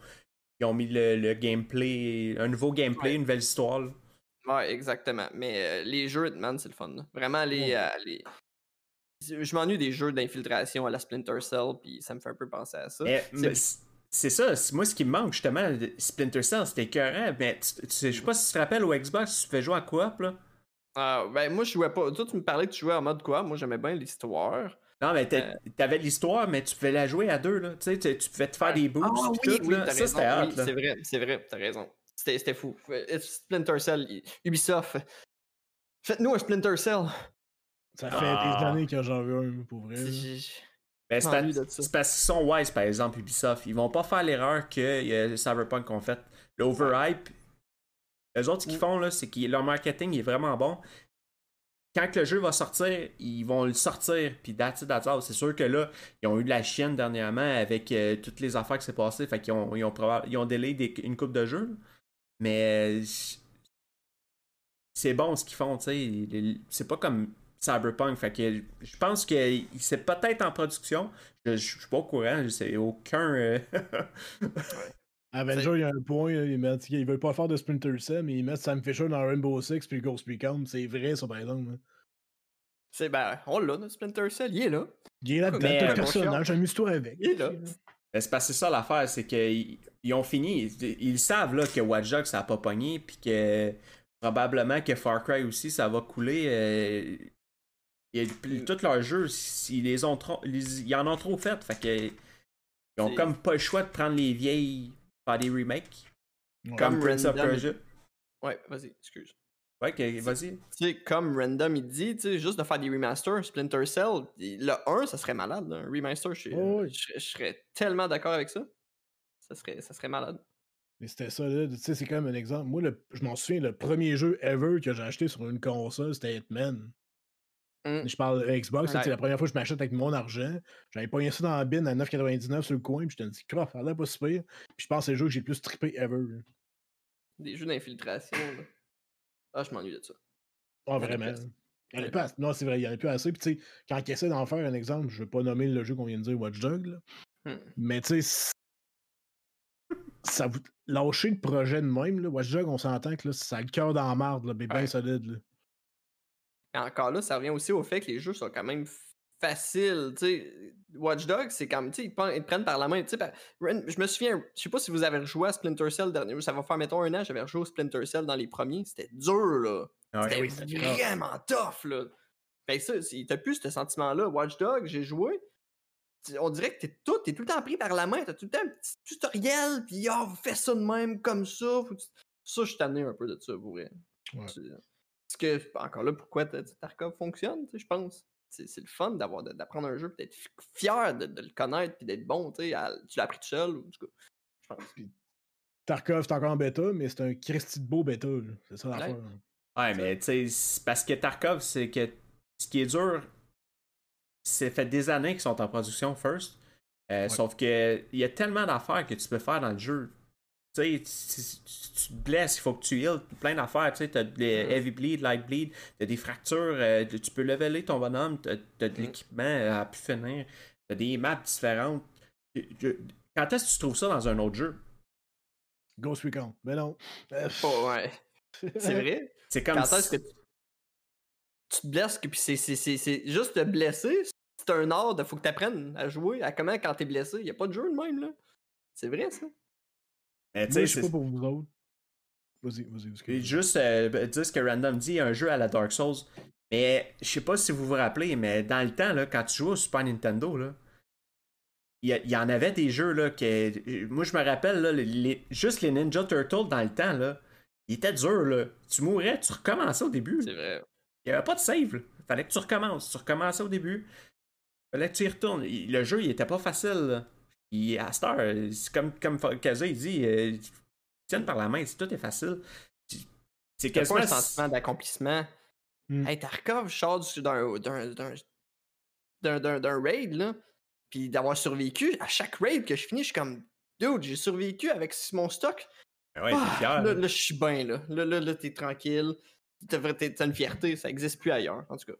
ils ont mis le, gameplay, un nouveau gameplay, une nouvelle histoire. Ouais, exactement. Mais euh, les jeux Hitman, c'est le fun. Vraiment, les, euh, les... Je m'ennuie des jeux d'infiltration à la Splinter Cell, puis ça me fait un peu penser à ça. c'est ça, moi ce qui me manque justement, Splinter Cell, c'était écœurant, mais je sais pas si tu te rappelles au Xbox, tu fais jouer à quoi là? Ah, ben moi je jouais pas. Toi tu me parlais que tu jouais en mode quoi? Moi j'aimais bien l'histoire. Non, mais euh. t'avais l'histoire, mais tu pouvais la jouer à deux, là. Tu sais, tu pouvais te faire des boosts. Ah, oui, tout, là. Ça, c'était oui, C'est vrai, c'est vrai, t'as raison. C'était fou. Splinter Cell, Ubisoft. Faites-nous un Splinter Cell. Ça fait des ah. années que j'en veux un, pour vrai. Ben, c'est parce qu'ils sont wise, par exemple, Ubisoft. Ils vont pas faire l'erreur que Cyberpunk ont fait. L'overhype, les autres, ce qu'ils font, là, c'est que leur marketing est vraiment bon. Quand le jeu va sortir, ils vont le sortir, puis that's C'est sûr que là, ils ont eu de la chienne dernièrement avec euh, toutes les affaires qui s'est passées. Fait qu'ils ont, ils ont, ils ont délai une coupe de jeux. Mais c'est bon ce qu'ils font, tu sais. C'est pas comme Cyberpunk. Fait que je pense que c'est peut-être en production. Je, suis pas au courant, sais aucun. Euh, Avenger, il y a un point, ils, mettent, ils veulent pas faire de Splinter Cell, mais ils mettent Sam Fisher dans Rainbow Six puis Ghost Recon. C'est vrai, ça, par exemple. Hein. C'est ben, on l'a, notre Splinter Cell, il est là. Il est là, dedans le personnage, amuse-toi avec. Il est là. C'est parce que c'est ça l'affaire, c'est qu'ils ils ont fini. Ils, savent là, que Watch Dogs ça a pas pogné, puis que probablement que Far Cry aussi ça va couler. Euh, et, tous leurs jeux, ils, les ont trop, ils, en ont trop fait. Fait que, ils ont comme pas le choix de prendre les vieilles, faire des remakes. Comme Prince of Persia. Ouais, vas-y, excuse. Ouais, vas-y. Tu sais, comme Random il dit, tu sais, juste de faire des remasters, Splinter Cell, le 1, ça serait malade, un remaster. Je, je, serais tellement d'accord avec ça. Ça serait, ça serait malade. Mais c'était ça, là. Tu sais, c'est quand même un exemple. Moi, je m'en souviens, le premier jeu ever que j'ai acheté sur une console, c'était Hitman. Mmh. Je parle Xbox, c'était la première fois que je m'achète avec mon argent. J'avais pogné ça dans la bin à 9,99 sur le coin, puis je te dis, crof, ça a pas super. Puis je pense que c'est le jeu que j'ai le plus trippé ever. Des jeux d'infiltration, là. Ah, je m'ennuie de ça. Ah, vraiment. Il y en a pas Non, c'est vrai, il y en a plus assez. Puis tu sais, quand il essaie d'en faire un exemple, je vais pas nommer le jeu qu'on vient de dire Watch Dogs, là. Mmh. Mais tu sais, ça vous lâcher le projet de même, là. Watch Dogs, on s'entend que là, ça a le cœur dans la marde, là, mais bien solide, là. Et encore là, ça revient aussi au fait que les jeux sont quand même faciles. sais Watch Dogs, c'est comme, tu sais, ils, te prennent par la main. je me souviens, je sais pas si vous avez joué à Splinter Cell dernier, ça va faire, mettons, un an, j'avais joué au Splinter Cell dans les premiers. C'était dur, là. Ah c'était vraiment tough, là. Fait que ça, t'as plus ce sentiment-là. Watch Dogs, j'ai joué. On dirait que t'es tout, t'es tout le temps pris par la main. T'as tout le temps un petit tutoriel, puis oh, fais ça de même, comme ça. Ça, je suis tanné un peu de ça, pour vrai. Parce que, encore là, pourquoi Tarkov fonctionne, je pense c'est le fun d'avoir d'apprendre un jeu, d'être fier de, le connaître puis d'être bon. tu l'as appris tout seul. Ou, je pense. Tarkov, c'est encore en bêta, mais c'est un Christy de beau bêta. C'est ça l'affaire. Ouais, mais tu sais, parce que Tarkov, c'est que ce qui est dur, c'est fait des années qu'ils sont en production first. Euh, sauf que il y a tellement d'affaires que tu peux faire dans le jeu tu sais, tu te blesses, il faut que tu heals, plein d'affaires, tu sais, t'as des heavy bleed, light bleed, t'as des fractures, euh, tu peux leveler ton bonhomme, t'as, as de l'équipement à pu finir, t'as des maps différentes. Quand est-ce que tu trouves ça dans un autre jeu? Ghost Recon, mais non. Oh, ouais. C'est vrai? C'est comme Quand est-ce que tu, te blesses, puis c'est, juste te blesser, c'est un art, il faut que tu apprennes à jouer, à comment quand t'es blessé. Il a pas de jeu de même, là. C'est vrai, ça. Mais tu sais, c'est pas pour vous autres. Vas-y, vas-y. Juste euh, dire ce que Random dit, un jeu à la Dark Souls. Mais je sais pas si vous vous rappelez, mais dans le temps, là, quand tu jouais au Super Nintendo, là, il y, en avait des jeux là, que. Moi, je me rappelle, là, les, juste les Ninja Turtles dans le temps, là, ils étaient durs. Là. Tu mourais, tu recommençais au début. C'est vrai. Il n'y avait pas de save. Il fallait que tu recommences. Tu recommençais au début. Il fallait que tu y retournes. Le jeu, il était pas facile. Là. Et à cette heure, c'est comme, comme Kaza, il dit, euh, tiens par la main, tout est facile. C'est quasiment un sentiment d'accomplissement. Mm. Hey, Tarkov, je sors du- d'un- d'un d'un- d'un- d'un- d'un raid, là. Puis d'avoir survécu, à chaque raid que je finis, je suis comme, dude, j'ai survécu avec mon stock. Ben ouais, Ah, t'es fier. là, là, je suis bien, là. Là, là, là, t'es tranquille. T'as une fierté, ça existe plus ailleurs, en tout cas.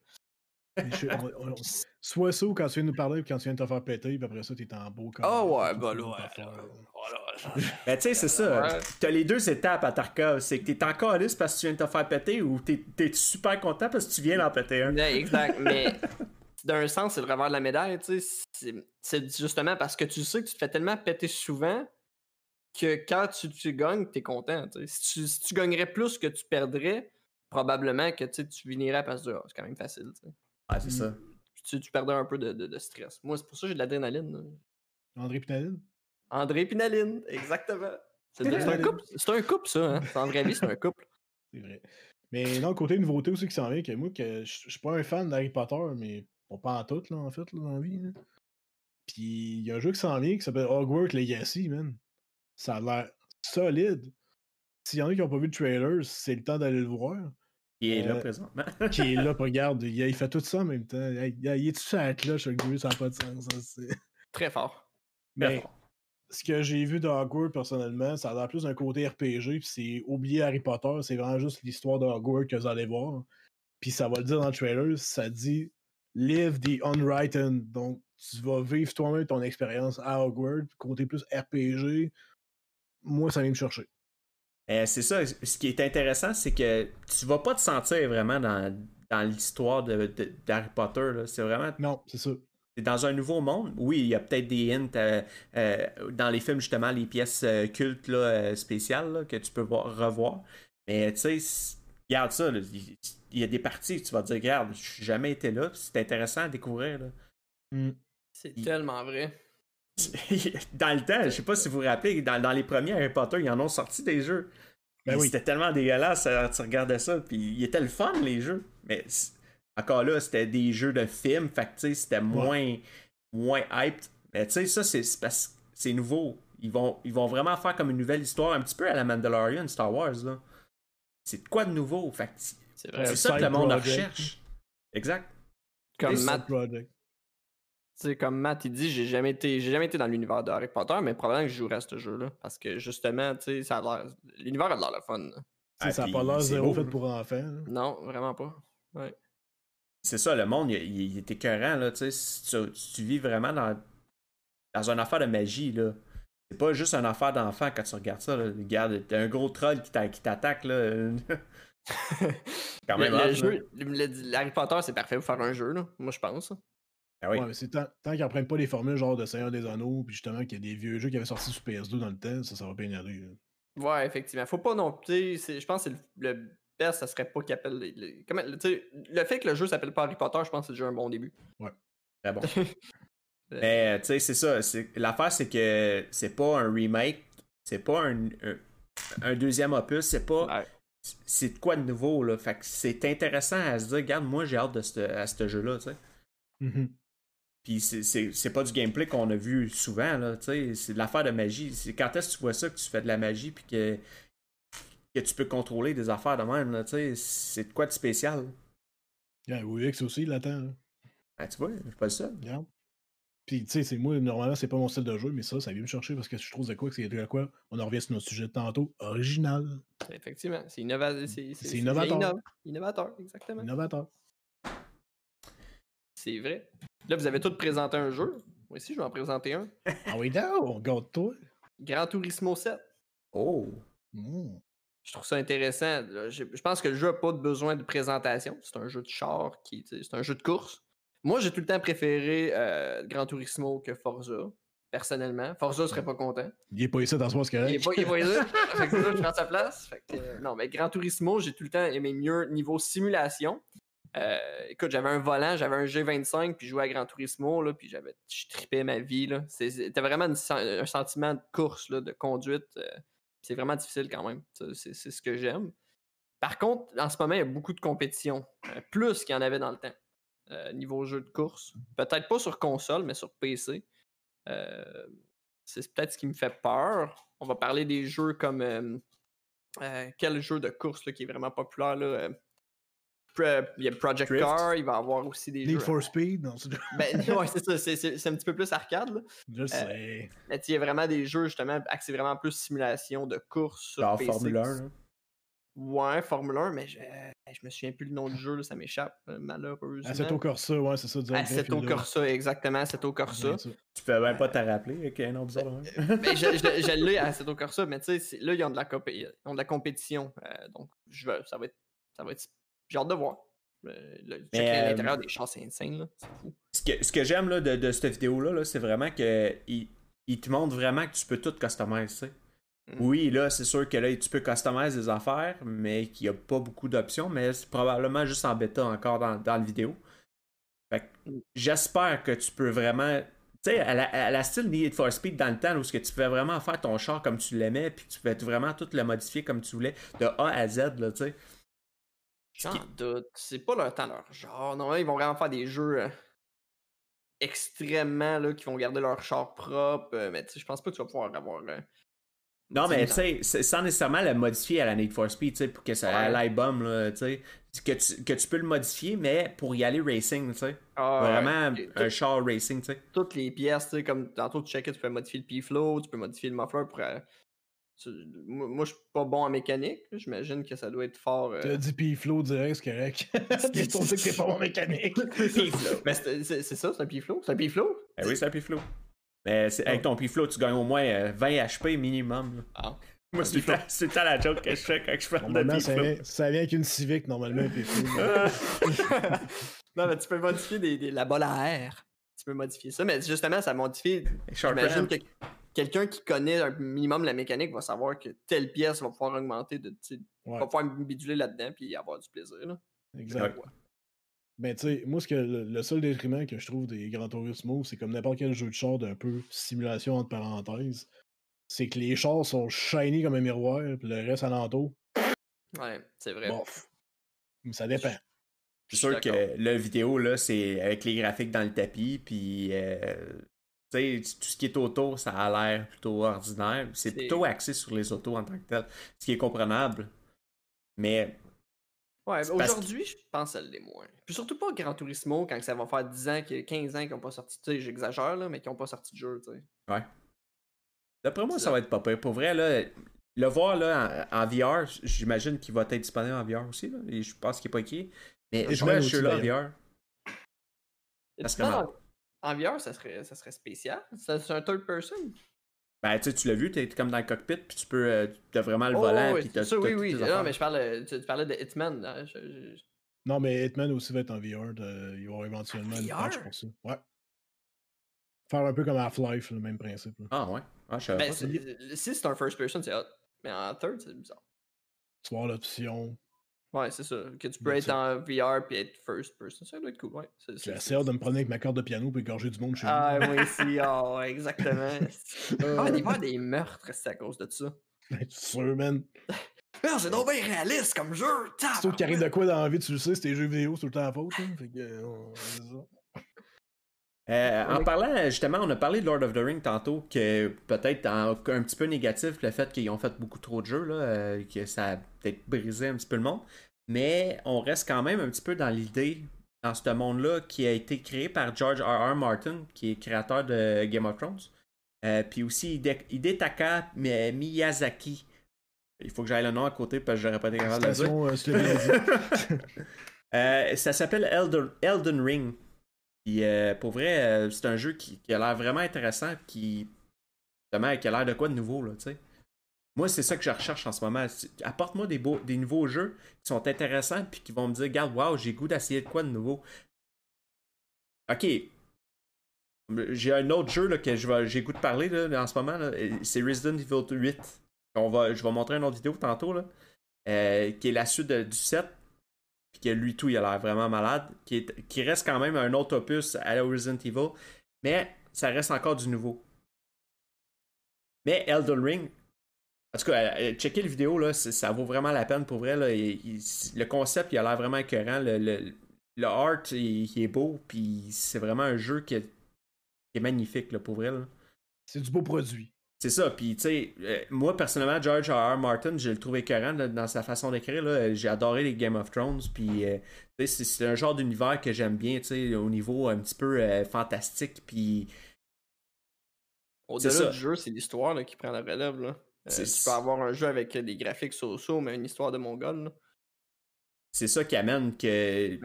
Je- on- on- soit ça ou quand tu viens de nous parler, puis quand tu viens de te faire péter, puis après ça, t'es en beau. comme- Ah ouais, bah là, ouais, à. Ben, tu sais, c'est ça. T'as les deux étapes à Tarkov. C'est que t'es encore lisse parce que tu viens de te faire péter ou t'es t'es super content parce que tu viens d'en péter un. Ouais, exact, mais d'un sens, c'est le revers de la médaille, tu sais. c'est- justement parce que tu sais que tu te fais tellement péter souvent que quand tu, tu gagnes, t'es content. Si tu, si tu gagnerais plus que tu perdrais, probablement que tu finirais parce que Ah, c'est quand même facile. Ah, c'est ça. Tu, tu perdrais un peu de, de- de stress. Moi, c'est pour ça que j'ai de l'adrénaline. André Pinaline? André Pinaline, exactement. C'est c'est un couple, c'est un couple, ça. Hein? Vie, c'est un couple. C'est vrai. Mais non, côté nouveauté aussi qui s'en vient, que moi, que je je suis pas un fan d'Harry Potter, mais bon, pas en tout, là, en fait, là, dans la vie. là. Puis il y a un jeu qui s'en vient qui s'appelle Hogwarts Legacy, man. Ça a l'air solide. S'il y en a qui n'ont pas vu le trailer, c'est le temps d'aller le voir. Il est là Euh, présentement. Qui est là, puis regarde, il, il fait tout ça en même temps. Il, il, il est-tu sur la cloche, le jeu, ça n'a pas de sens. ça, Très fort. Mais ce que j'ai vu de Hogwarts personnellement, ça a l'air plus d'un côté RPG, puis c'est oublier Harry Potter, c'est vraiment juste l'histoire de Hogwarts que vous allez voir. Puis ça va le dire dans le trailer, ça dit Live the Unwritten. Donc tu vas vivre toi-même ton expérience à Hogwarts, côté plus RPG. Moi, ça vient me chercher. Euh, c'est ça. Ce qui est intéressant, c'est que tu vas pas te sentir vraiment dans, dans l'histoire de, de- d'Harry Potter. là. C'est vraiment Non, c'est ça. Dans un nouveau monde? Oui, il y a peut-être des hints euh, euh, dans les films, justement, les pièces euh, cultes là, euh, spéciales là, que tu peux voir, revoir. Mais tu sais, regarde ça. là, Il y a des parties que tu vas te dire, regarde, je suis jamais été là. C'est intéressant à découvrir. là. Hmm. C'est Il- tellement vrai. dans le temps, je sais pas si vous vous rappelez, dans, dans les premiers Harry Potter, ils en ont sorti des jeux. Ben oui. C'était tellement dégueulasse, euh, tu regardais ça, puis ils étaient le fun, les jeux. Mais encore là, c'était des jeux de films, fait que c'était moins, moins hyped. Mais tu sais, ça, c'est parce que c'est nouveau. Ils vont, ils vont vraiment faire comme une nouvelle histoire, un petit peu à la Mandalorian, Star Wars, là. C'est de quoi de nouveau? Fait que C'est ça que le monde project. recherche. Exact. Comme Matt, Project. Tu sais, comme Matt, il dit, j'ai jamais été, j'ai jamais été dans l'univers de Harry Potter, mais probablement que je jouerais à ce jeu-là. Parce que justement, tu sais, ça a l'air. L'univers a l'air le fun. Ah, ça n'a pas l'air zéro fait pour enfants. Non, vraiment pas. Ouais. C'est ça, le monde, il, est écœurant, là, tu sais, si tu, vis vraiment dans, dans une affaire de magie, là. C'est pas juste une affaire d'enfant quand tu regardes ça, là. Regarde, t'as un gros troll qui t'a- qui t'attaque, là. Quand Le, même jeu, le- le- Harry Potter, c'est parfait pour faire un jeu, là. Moi, je pense. Ah oui. Ouais, mais c'est tant, tant qu'ils n'apprennent pas les formules genre de Seigneur des Anneaux, puis justement qu'il y a des vieux jeux qui avaient sorti sur PS2 dans le temps, ça, ça va bien aller. là. Ouais, effectivement. Faut pas non plus. Je pense que le, le best, ça serait pas qu'il appelle. les- comment, le fait que le jeu s'appelle pas Harry Potter, je pense que c'est déjà un bon début. Très bon. Euh, Mais, tu sais, c'est ça. c'est- L'affaire, c'est que c'est pas un remake, c'est pas un, un, un deuxième opus, c'est pas. ouais. C'est de quoi de nouveau, là. Fait que c'est intéressant à se dire, regarde, moi, j'ai hâte de ce, à ce jeu-là, tu sais. Mhm. Puis c'est- c'est c'est pas du gameplay qu'on a vu souvent, là, tu sais, c'est de l'affaire de magie. C'est quand est-ce que tu vois ça que tu fais de la magie puis que, que tu peux contrôler des affaires de même, là, tu sais, c'est de quoi de spécial? Yeah, UX aussi, il l'attend. là. Ah, tu vois, je suis pas le seul. Regarde. Puis, tu sais, c'est moi, normalement, c'est pas mon style de jeu, mais ça, ça vient me chercher parce que je trouve de quoi que c'est de quoi. On en revient sur notre sujet de tantôt. Original. Effectivement. C'est innova- innovateur. innov- Innovateur, exactement. Innovateur. C'est vrai. Là, vous avez tous présenté un jeu. Moi aussi, je vais en présenter un. Ah oui, non, on regarde toi. Gran Turismo 7. Oh! Mm. Je trouve ça intéressant. Je je pense que le jeu n'a pas de besoin de présentation. C'est un jeu de char, qui, c'est un jeu de course. Moi, j'ai tout le temps préféré euh, Gran Turismo que Forza, personnellement. Forza serait pas content. Il est pas ici dans ce mois, c'est Il est pas, il est pas ici. Fait que là, je prends sa place. Fait que, euh, non, mais Gran Turismo, j'ai tout le temps aimé mieux niveau simulation. Euh, écoute, j'avais un volant, j'avais un G25, puis je jouais à Gran Turismo, là, puis j'avais, je tripais ma vie. C'était vraiment un sentiment de course, là, de conduite. euh, c'est vraiment difficile quand même. C'est ce que j'aime. Par contre, en ce moment, il y a beaucoup de compétition, euh, plus qu'il y en avait dans le temps, niveau jeu de course. Peut-être pas sur console, mais sur PC. C'est peut-être ce qui me fait peur. On va parler des jeux comme. quel jeu de course là, qui est vraiment populaire là, il y a Project Drift. Car, il va y avoir aussi des Need jeux. for Speed, non, c'est Ben, ouais, c'est ça, c'est- c'est c'est un petit peu plus arcade. Là. je sais. Mais tu sais, il y a vraiment des jeux justement axés vraiment plus simulation de course sur PC. Formule 1. là. Ouais, Formule 1, mais je, euh, je me souviens plus le nom du jeu, là, ça m'échappe, euh, malheureusement. Assetto Corsa, ouais, c'est ça. Assetto Corsa, exactement, Assetto Corsa. Tu peux même pas te rappeler avec un nom bizarre. hein? ben, je, je, je l'ai à Assetto Corsa, mais tu sais, là, ils ont de la, ils ont de la compétition. euh, donc, je veux, ça va être. Ça va être j'ai hâte de voir. Euh, euh, l'intérieur des chars, c'est insane, là. C'est fou. Ce que, ce que j'aime là, de, de cette vidéo-là, là, c'est vraiment que il, il te montre vraiment que tu peux tout customiser. Mm. Oui, là, c'est sûr que là, tu peux customiser des affaires, mais qu'il n'y a pas beaucoup d'options, mais c'est probablement juste en bêta encore dans, dans la vidéo. Fait que Mm. j'espère que tu peux vraiment. Tu sais, à à la style Need for Speed dans le temps, où ce que tu pouvais vraiment faire ton char comme tu l'aimais, puis tu pouvais vraiment tout le modifier comme tu voulais, de A à Z, là, tu sais. J'en qui- doute. C'est pas leur temps, leur genre. Non, ils vont vraiment faire des jeux euh, extrêmement, là, qui vont garder leur char propre. euh, mais tu sais, je pense pas que tu vas pouvoir avoir. euh, Non, mais tu sais, c'est- sans nécessairement le modifier à la Need for Speed, tu sais, pour que ça Ouais. aille bombe, là, tu sais. Que tu, que tu peux le modifier, mais pour y aller racing, tu sais. Ah, Vraiment et un tout- char racing, tu sais. toutes les pièces, tu sais, comme tantôt tu checkais, tu peux modifier le P-Flow, tu peux modifier le muffler pour. Euh, tu- moi, moi, je suis pas bon en mécanique. J'imagine que ça doit être fort. euh, T'as dit P-Flow direct, c'est correct. Tombé que t'es pas bon mécanique. P-Flow. Mais c'est ça, c'est un P-Flow? C'est un P-Flow? Ben oui, c'est un P-Flow. Mais avec ton P-Flow, tu gagnes au moins euh, 20 HP minimum. Ah. Moi, c'est tout le la joke que je fais quand je parle de ça vient, ça vient avec une Civic, normalement, un P-Flow. non, mais tu peux modifier des, des- la balle à air. Tu peux modifier ça, mais justement, ça modifie. J'imagine que quelqu'un qui connaît un minimum la mécanique va savoir que telle pièce va pouvoir augmenter, de, Ouais, va pouvoir biduler là-dedans puis avoir du plaisir. Là. exact. Ben, tu sais, moi, ce que le, le seul détriment que je trouve des Gran Turismo, c'est comme n'importe quel jeu de char d'un peu simulation entre parenthèses, c'est que les chars sont shiny comme un miroir, puis le reste alentour, Ouais, c'est vrai. bof. Mais ça dépend. Je suis sûr que la vidéo, là, c'est avec les graphiques dans le tapis, puis euh, tu sais, tout ce qui est auto, ça a l'air plutôt ordinaire. C'est C'est- plutôt axé sur les autos en tant que tel, ce qui est comprenable. Mais Ouais, aujourd'hui, je pense que ça l'est moins. Puis surtout pas Gran Turismo quand ça va faire 10 ans, que- 15 ans qu'ils n'ont pas sorti. Tu sais, j'exagère, là, mais qu'ils n'ont pas sorti de jeu, tu sais. d'après moi, C'est ça ça. va être pas pire. Pour vrai, là, le voir là, en, en VR, j'imagine qu'il va être disponible en VR aussi. Là, et je pense qu'il n'est pas écrit. Mais Je jouer à pense ce aussi, jeu-là en. VR, Parce que. En, VR, ça serait, ça serait spécial. C'est un third person. ben tu sais, tu l'as vu, t'es comme dans le cockpit, puis tu peux. euh, t'as vraiment le Oh, volant, puis t'as ça, oui, oui. Non, mais je parlais, tu, tu parlais de Hitman. là, je- je- Non, mais Hitman aussi va être en VR. de- il va y avoir éventuellement une VR? patch pour ça. Ouais. Faire un peu comme Half-Life, le même principe. là. Ah ouais. Ah, je Ben, pas si c'est un first person, c'est hot. Mais en third, c'est bizarre. Tu vas avoir l'option. Ouais, c'est ça. Que tu peux être en VR puis être first person. Ça doit être cool, ouais. C'est- J'ai assez hâte de me promener avec ma corde de piano pour égorger du monde chez Ah, moi aussi. Ah, ouais, exactement. nous. Ah, il va des meurtres, c'est à cause de ça? Ben, tu sûr, man. C'est donc bien réaliste comme jeu! C'est toi qui arrive de quoi dans la vie, tu le sais, c'est tes jeux vidéo, c'est tout le temps la faute. hein. Fait que, euh, on- Euh, en parlant, justement, on a parlé de Lord of the Rings tantôt, que peut-être un petit peu négatif le fait qu'ils ont fait beaucoup trop de jeux, là, euh, que ça a peut-être brisé un petit peu le monde. Mais on reste quand même un petit peu dans l'idée, dans ce monde-là, qui a été créé par George R. R. Martin, qui est créateur de Game of Thrones. Euh, puis aussi Hide- Hidetaka Mi- Miyazaki. Il faut que j'aille le nom à côté parce que j'aurais pas été capable de le dire. Euh, ça s'appelle Elden, Elden Ring. Puis euh, pour vrai, euh, c'est un jeu qui, qui a l'air vraiment intéressant, qui, justement, qui a l'air de quoi de nouveau, là, tu sais. Moi, c'est ça que je recherche en ce moment. Apporte-moi des, beaux, des nouveaux jeux qui sont intéressants, puis qui vont me dire, regarde, wow, j'ai goût d'essayer de quoi de nouveau. Ok. J'ai un autre jeu là, que j'ai goût de parler là, en ce moment. C'est Resident Evil 8. On va, je vais montrer une autre vidéo tantôt, là, euh, qui est la suite du 7 puis que lui tout il a l'air vraiment malade, qui, qui reste quand même un autre opus à la Resident Evil, mais ça reste encore du nouveau. Mais Elden Ring, en tout cas, euh, checker le vidéo, là, ça vaut vraiment la peine pour vrai. Le concept il a l'air vraiment écœurant, le, le, le art il, est beau, puis c'est vraiment un jeu qui est, qui est magnifique là, pour vrai. C'est du beau produit. C'est ça, puis tu sais, euh, moi personnellement, George R. R. Martin, je le trouvais écœurant dans sa façon d'écrire. J'ai adoré les Game of Thrones, puis euh, c'est un genre d'univers que j'aime bien, tu sais, au niveau un petit peu euh, fantastique, puis. Au-delà du jeu, c'est l'histoire qui prend la relève. Là. tu peux avoir un jeu avec des graphiques so-so, mais une histoire de mongol. C'est ça qui amène que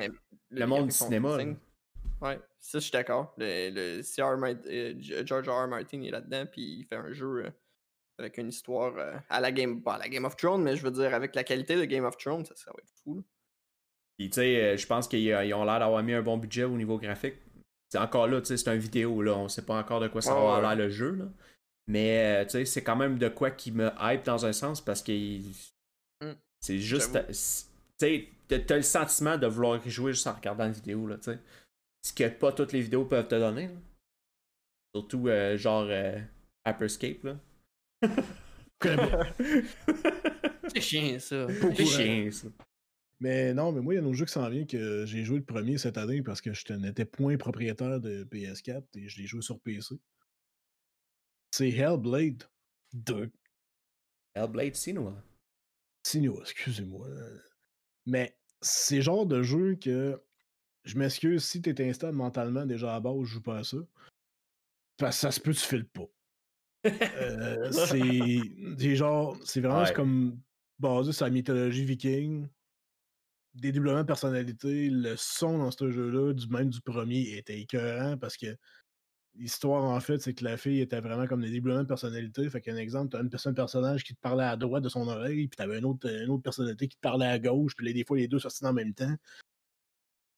le, monde du cinéma. Ouais, ça, je suis d'accord. Le, euh, George R. R. Martin est là-dedans, puis il fait un jeu euh, avec une histoire euh, à la Game, pas à la Game of Thrones, mais je veux dire, avec la qualité de Game of Thrones, ça, ça va être fou. Puis, tu sais, je pense qu'ils ont l'air d'avoir mis un bon budget au niveau graphique. C'est encore là, tu sais, c'est une vidéo, là. On sait pas encore de quoi ça va avoir l'air le jeu, là. Mais, tu sais, c'est quand même de quoi qui me hype dans un sens parce que mmh. c'est juste. Tu sais, t'as le sentiment de vouloir y jouer juste en regardant la vidéo, là, tu sais. Ce que pas toutes les vidéos peuvent te donner. Surtout euh, genre euh, Hyperscape là. C'est chiant ça. C'est chiant ça. Mais non, mais moi, il y a un autre jeu qui s'en vient que j'ai joué le premier cette année parce que je n'étais point propriétaire de PS4 et je l'ai joué sur PC. C'est Hellblade 2. Hellblade Sinua. Sinua, excusez-moi. Mais c'est genre de jeu que je m'excuse si tu es instable mentalement déjà à base, je joue pas à ça. Parce que ça se peut, tu files pas. Euh, c'est genre, c'est vraiment comme basé sur la mythologie viking. Des doublements de personnalité, le son dans ce jeu-là, du même du premier, était écœurant parce que l'histoire, en fait, c'est que la fille était vraiment comme des doublements de personnalité. Fait qu'un exemple, t'as une personne, personnage qui te parlait à droite de son oreille, puis t'avais une autre, une autre personnalité qui te parlait à gauche, puis des fois, les deux sortaient en même temps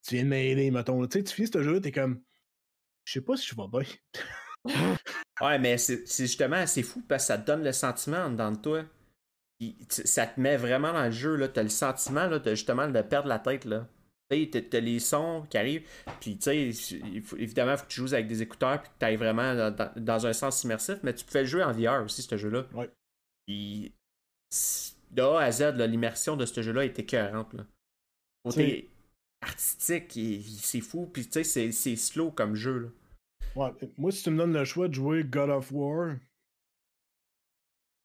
tu viens de m'aider, mettons. Tu sais, tu finis ce jeu, t'es comme, je sais pas si je vais bien. ouais, mais c'est justement assez fou parce que ça te donne le sentiment dans toi. ça te met vraiment dans le jeu, là. T'as le sentiment, là, justement de perdre la tête, là. Tu t'as les sons qui arrivent, puis tu sais, évidemment, il faut que tu joues avec des écouteurs, puis que tu ailles vraiment dans, un sens immersif, mais tu peux le jouer en VR aussi, ce jeu-là. Ouais. Puis, de A à Z, l'immersion de ce jeu-là était écœurante, là artistique, c'est fou. Puis tu sais, c'est slow comme jeu. Là. Moi, si tu me donnes le choix de jouer God of War,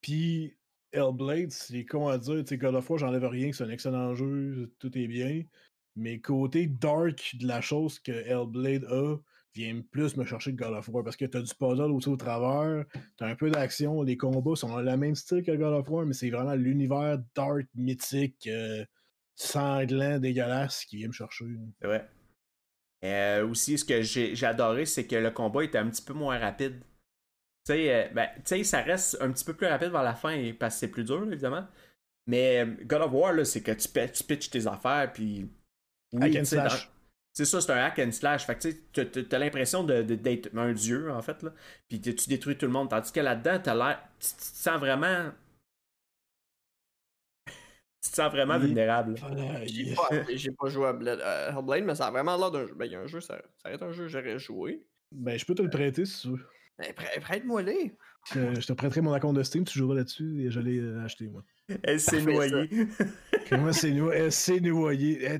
puis Hellblade, c'est con à dire. Tu sais, God of War, j'enlève rien, c'est un excellent jeu, tout est bien. Mais côté dark de la chose que Hellblade a, vient plus me chercher que God of War parce que t'as du puzzle aussi au travers, t'as un peu d'action, les combats sont le même style que God of War, mais c'est vraiment l'univers dark, mythique, euh, sanglant, dégueulasse qui vient me chercher. C'est vrai. Euh, aussi, ce que j'ai adoré, c'est que le combat était un petit peu moins rapide. Tu sais, euh, ben, ça reste un petit peu plus rapide vers la fin parce que c'est plus dur, évidemment. Mais euh, God of War, c'est que tu, tu pitches tes affaires, puis. Oui, C'est ça, c'est un hack and slash. Fait que tu as, l'impression d'être un dieu, en fait. Là. Puis tu détruis tout le monde. Tandis que là-dedans, tu sens vraiment tu te sens vraiment vulnérable. J'ai pas, joué à, Hellblade, mais ça a vraiment l'air d'un jeu. Ben, il y a un jeu, ça, ça être un jeu que j'aurais joué. Ben, je peux te le prêter si tu veux. Ben, prête-moi les. Je, te prêterai mon account de Steam, tu joueras là-dessus et je l'ai euh, acheté, moi. Elle s'est noyée. Comment c'est noyé? Elle s'est noyée. Eh,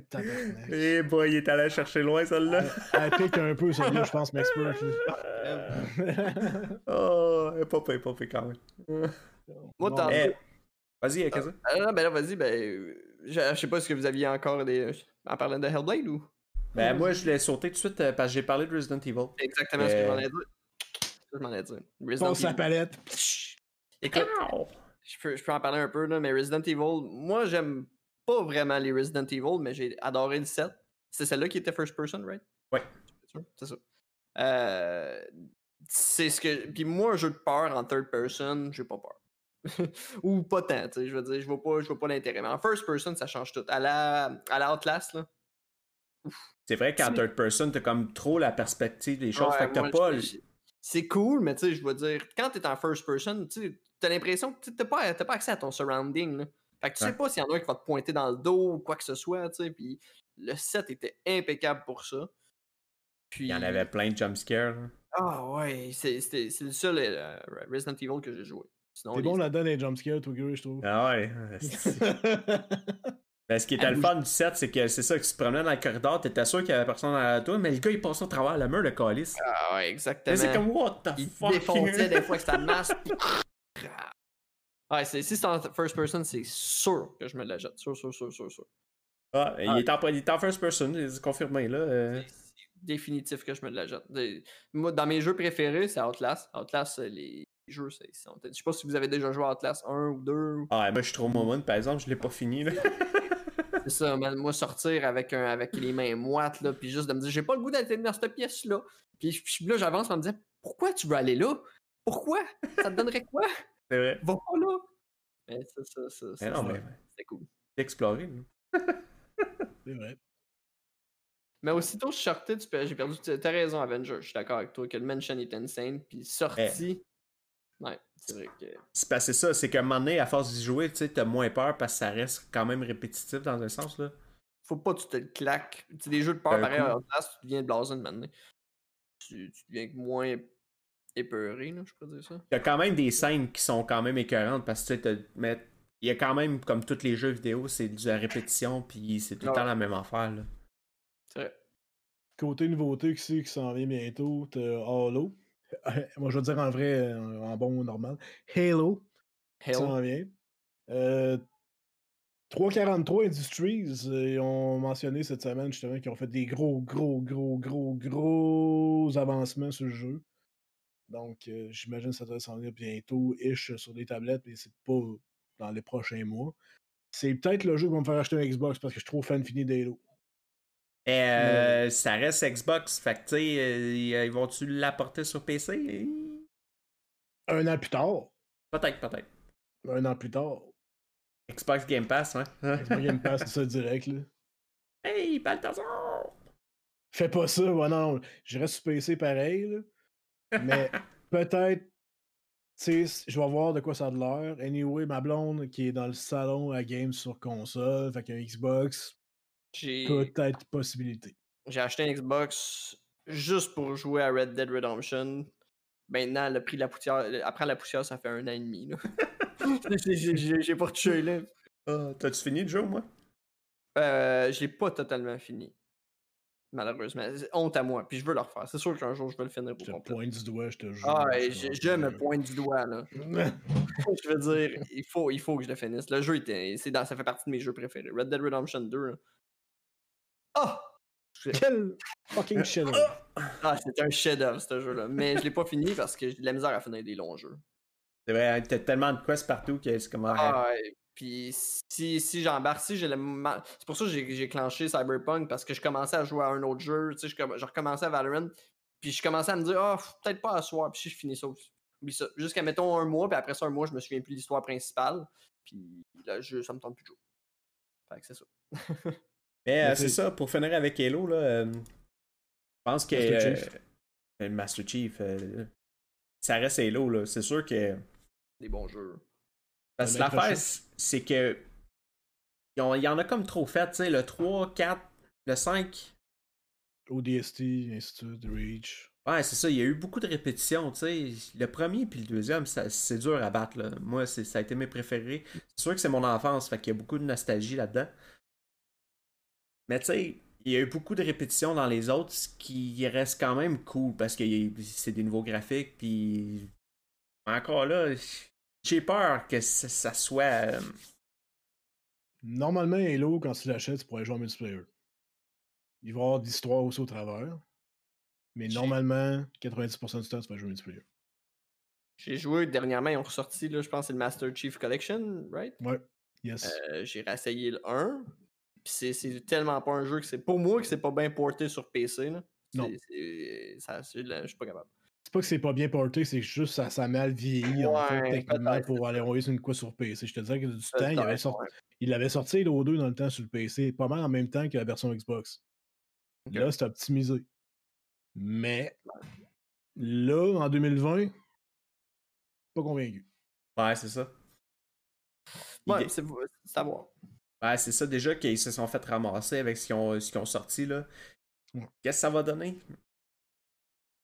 eh boy, il est allé chercher loin, celle-là. Elle, pique un peu, celle-là, je pense, Maxpert. oh, elle est pas payée, pas payée quand même. Moi, t'en eh, Vas-y, qu'est-ce Ah, ben là, vas-y, ben. Je, sais pas si vous aviez encore des. En parlant de Hellblade ou? Ben, moi, je l'ai sauté tout de suite euh, parce que j'ai parlé de Resident Evil. Exactement ce que je m'en ai dit. je m'en ai dit. Resident Evil. sa palette. Écoute, je peux, je peux en parler un peu, là, mais Resident Evil, moi, j'aime pas vraiment les Resident Evil, mais j'ai adoré le 7. C'est celle-là qui était first person, right? Ouais. C'est ça? Euh, c'est ce que. Puis moi, un jeu de peur en third person, j'ai pas peur. ou pas tant, tu sais, je veux dire, je vois pas, je vois pas l'intérêt. Mais en first person, ça change tout. À la, à la là. C'est vrai qu'en third person, t'as comme trop la perspective des choses. fait que t'as pas. C'est cool, mais tu sais, je veux dire, quand t'es en first person, tu t'as l'impression que t'as pas, pas accès à ton surrounding. Là. Fait que tu sais pas s'il y en a un qui va te pointer dans le dos ou quoi que ce soit, tu sais. Puis le set était impeccable pour ça. Puis... Il y en avait plein de jumpscares. Ah ouais, c'est le seul euh, Resident Evil que j'ai joué. T'es bon là-dedans les jumpscares, toi, je trouve. Ah ouais. Ben, ce qui était le fun du set, c'est que c'est ça, que tu te promenais dans le corridor, t'étais sûr qu'il y avait personne à toi, mais le gars il passait au travers le mur, le calice. Ah ouais, exactement. Mais c'est comme what the Il fuck? défonçait des fois avec sa masse. Ouais, c'est- si c'est en first person, c'est sûr que je me la jette. Sûr, sûr, sûr, sûr, sûr. Ah, il, est en, il est en first person, c'est confirmé là. euh. C'est définitif que je me la jette. Moi, dans mes jeux préférés, c'est Outlast. Outlast, les jeux, c'est. c'est- Je sais pas si vous avez déjà joué à Outlast 1 ou 2. Ah, moi je suis trop moment, par exemple, je l'ai pas fini là. C'est ça. Moi, sortir avec, un, avec les mains moites, là, puis juste de me dire, j'ai pas le goût d'aller dans cette pièce-là. Puis, puis là, j'avance en me disant, pourquoi tu veux aller là? Pourquoi? Ça te donnerait quoi? C'est vrai. Va pas là! Mais ça, ça, ça, Mais non, ça, mais c'était cool. explorer. C'est vrai. Mais aussitôt je sortais, tu peux- j'ai perdu. T'as raison, Avenger. Je suis d'accord avec toi que le mention est insane. Puis sorti. Ouais, c'est vrai que. C'est passé ça, c'est qu'à un moment donné, à force d'y jouer, tu sais, t'as moins peur parce que ça reste quand même répétitif dans un sens là. Faut pas que tu te le claques. Tu sais, des jeux de peur, D'un pareil, tu deviens blason maintenant. Tu, tu deviens moins épeuré, là, je peux dire ça. Il y a quand même des scènes qui sont quand même écœurantes parce que tu sais, il y a quand même, comme tous les jeux vidéo, c'est de la répétition puis c'est tout le Ouais. temps la même affaire là. C'est vrai. Côté nouveauté qui c'est qui s'en vient bientôt, t'as Halo. Moi, je vais dire en vrai, en en bon normal. Halo, Hell. s'en vient. Euh, 343 Industries, euh, ils ont mentionné cette semaine justement qu'ils ont fait des gros, gros, gros, gros, gros avancements sur le jeu. Donc, euh, j'imagine que ça doit s'en venir bientôt, ish, sur des tablettes, mais c'est pas dans les prochains mois. C'est peut-être le jeu qui va me faire acheter un Xbox parce que je suis trop fan fini d'Halo. Et euh, ça reste Xbox, fait que tu sais, euh, ils vont-tu l'apporter sur PC? Un an plus tard, Peut-être, peut-être. un an plus tard, Xbox Game Pass, hein? Xbox Game Pass, c'est ça direct, là. hey, Balthazar! Fais pas ça, ouais, non, je reste sur PC pareil, là. Mais peut-être, tu sais, je vais voir de quoi ça a de l'air. Anyway, ma blonde qui est dans le salon à game sur console, fait qu'un Xbox, J'ai peut-être possibilité. j'ai acheté un Xbox juste pour jouer à Red Dead Redemption. Maintenant, le prix de la poussière. Après la poussière, ça fait un an et demi. là. J'ai- j'ai- J'ai j'ai pas retouché, là. Ah, T'as-tu fini le jeu, moi? Euh, je l'ai pas totalement fini. Malheureusement. Honte à moi. Puis je veux le refaire. C'est sûr qu'un jour, je vais le finir Je te pointe du doigt, je te jure. Ah, je me pointe du doigt, là. je veux dire, il faut, il faut que je le finisse. Le jeu, était, c'est dans, ça fait partie de mes jeux préférés. Red Dead Redemption 2. là. Ah! Quel fucking shit. Ah, c'était un chef-d'œuvre, ce jeu-là. Mais je l'ai pas fini parce que j'ai de la misère à finir des longs jeux. C'est vrai, t'as tellement de quests partout que c'est comme. Ah, ouais. Puis si, si j'embarque, si j'ai le C'est pour ça que j'ai, j'ai clenché Cyberpunk parce que je commençais à jouer à un autre jeu. Tu sais, je, comm- je recommençais à Valorant. Puis je commençais à me dire, ah, peut-être pas à soir. Puis si je finis ça, oublie ça. Jusqu'à mettons un mois. Puis après ça, un mois, je me souviens plus de l'histoire principale. Puis là, je, ça me tente plus de jouer. Fait que c'est ça. Mais euh, c'est ça, pour finir avec Halo, là, euh, je pense que. Master euh, Chief. euh, Master Chief, euh, ça reste Halo, là. C'est sûr que. Des bons jeux. Parce que l'affaire, c'est que. ils ont- Il y en a comme trop fait, tu sais, le 3, 4, le 5. ODST, Institute, Reach. Ouais, c'est ça, il y a eu beaucoup de répétitions, tu sais. Le premier puis le deuxième, c'est dur à battre, là. Moi, c'est- ça a été mes préférés. C'est sûr que c'est mon enfance, fait qu'il y a beaucoup de nostalgie là-dedans. Mais tu sais, il y a eu beaucoup de répétitions dans les autres, ce qui reste quand même cool, parce que c'est des nouveaux graphiques, puis... Encore là, j'ai peur que ça, ça soit... euh, Normalement, Halo, quand tu l'achètes, tu pourrais jouer en multiplayer. Il va y avoir d'histoires aussi au travers. Mais normalement, 90% du temps, tu vas jouer en multiplayer. J'ai joué dernièrement, ils ont ressorti, là, je pense que c'est le Master Chief Collection, right? Ouais. Yes. Euh, j'ai réessayé le 1. Puis c'est, c'est tellement pas un jeu que c'est. Pour moi, que c'est pas bien porté sur PC. Là. Non. C'est- c'est- ça, c'est là, je suis pas capable. C'est pas que c'est pas bien porté, c'est juste ça, ça a mal vieilli en fait, Ouais, techniquement, pour aller envoyer sur une quoi sur PC. Je te disais que du temps, il avait, sorti, ouais. il avait sorti Halo 2 dans le temps sur le PC, pas mal en même temps que la version Xbox. Là, c'est optimisé. Mais là, en 2020, pas convaincu. Ouais, c'est ça. Ouais, c'est à voir. Ouais, c'est ça déjà qu'ils se sont fait ramasser avec ce qu'ils ont, sorti là. Ouais. Qu'est-ce que ça va donner?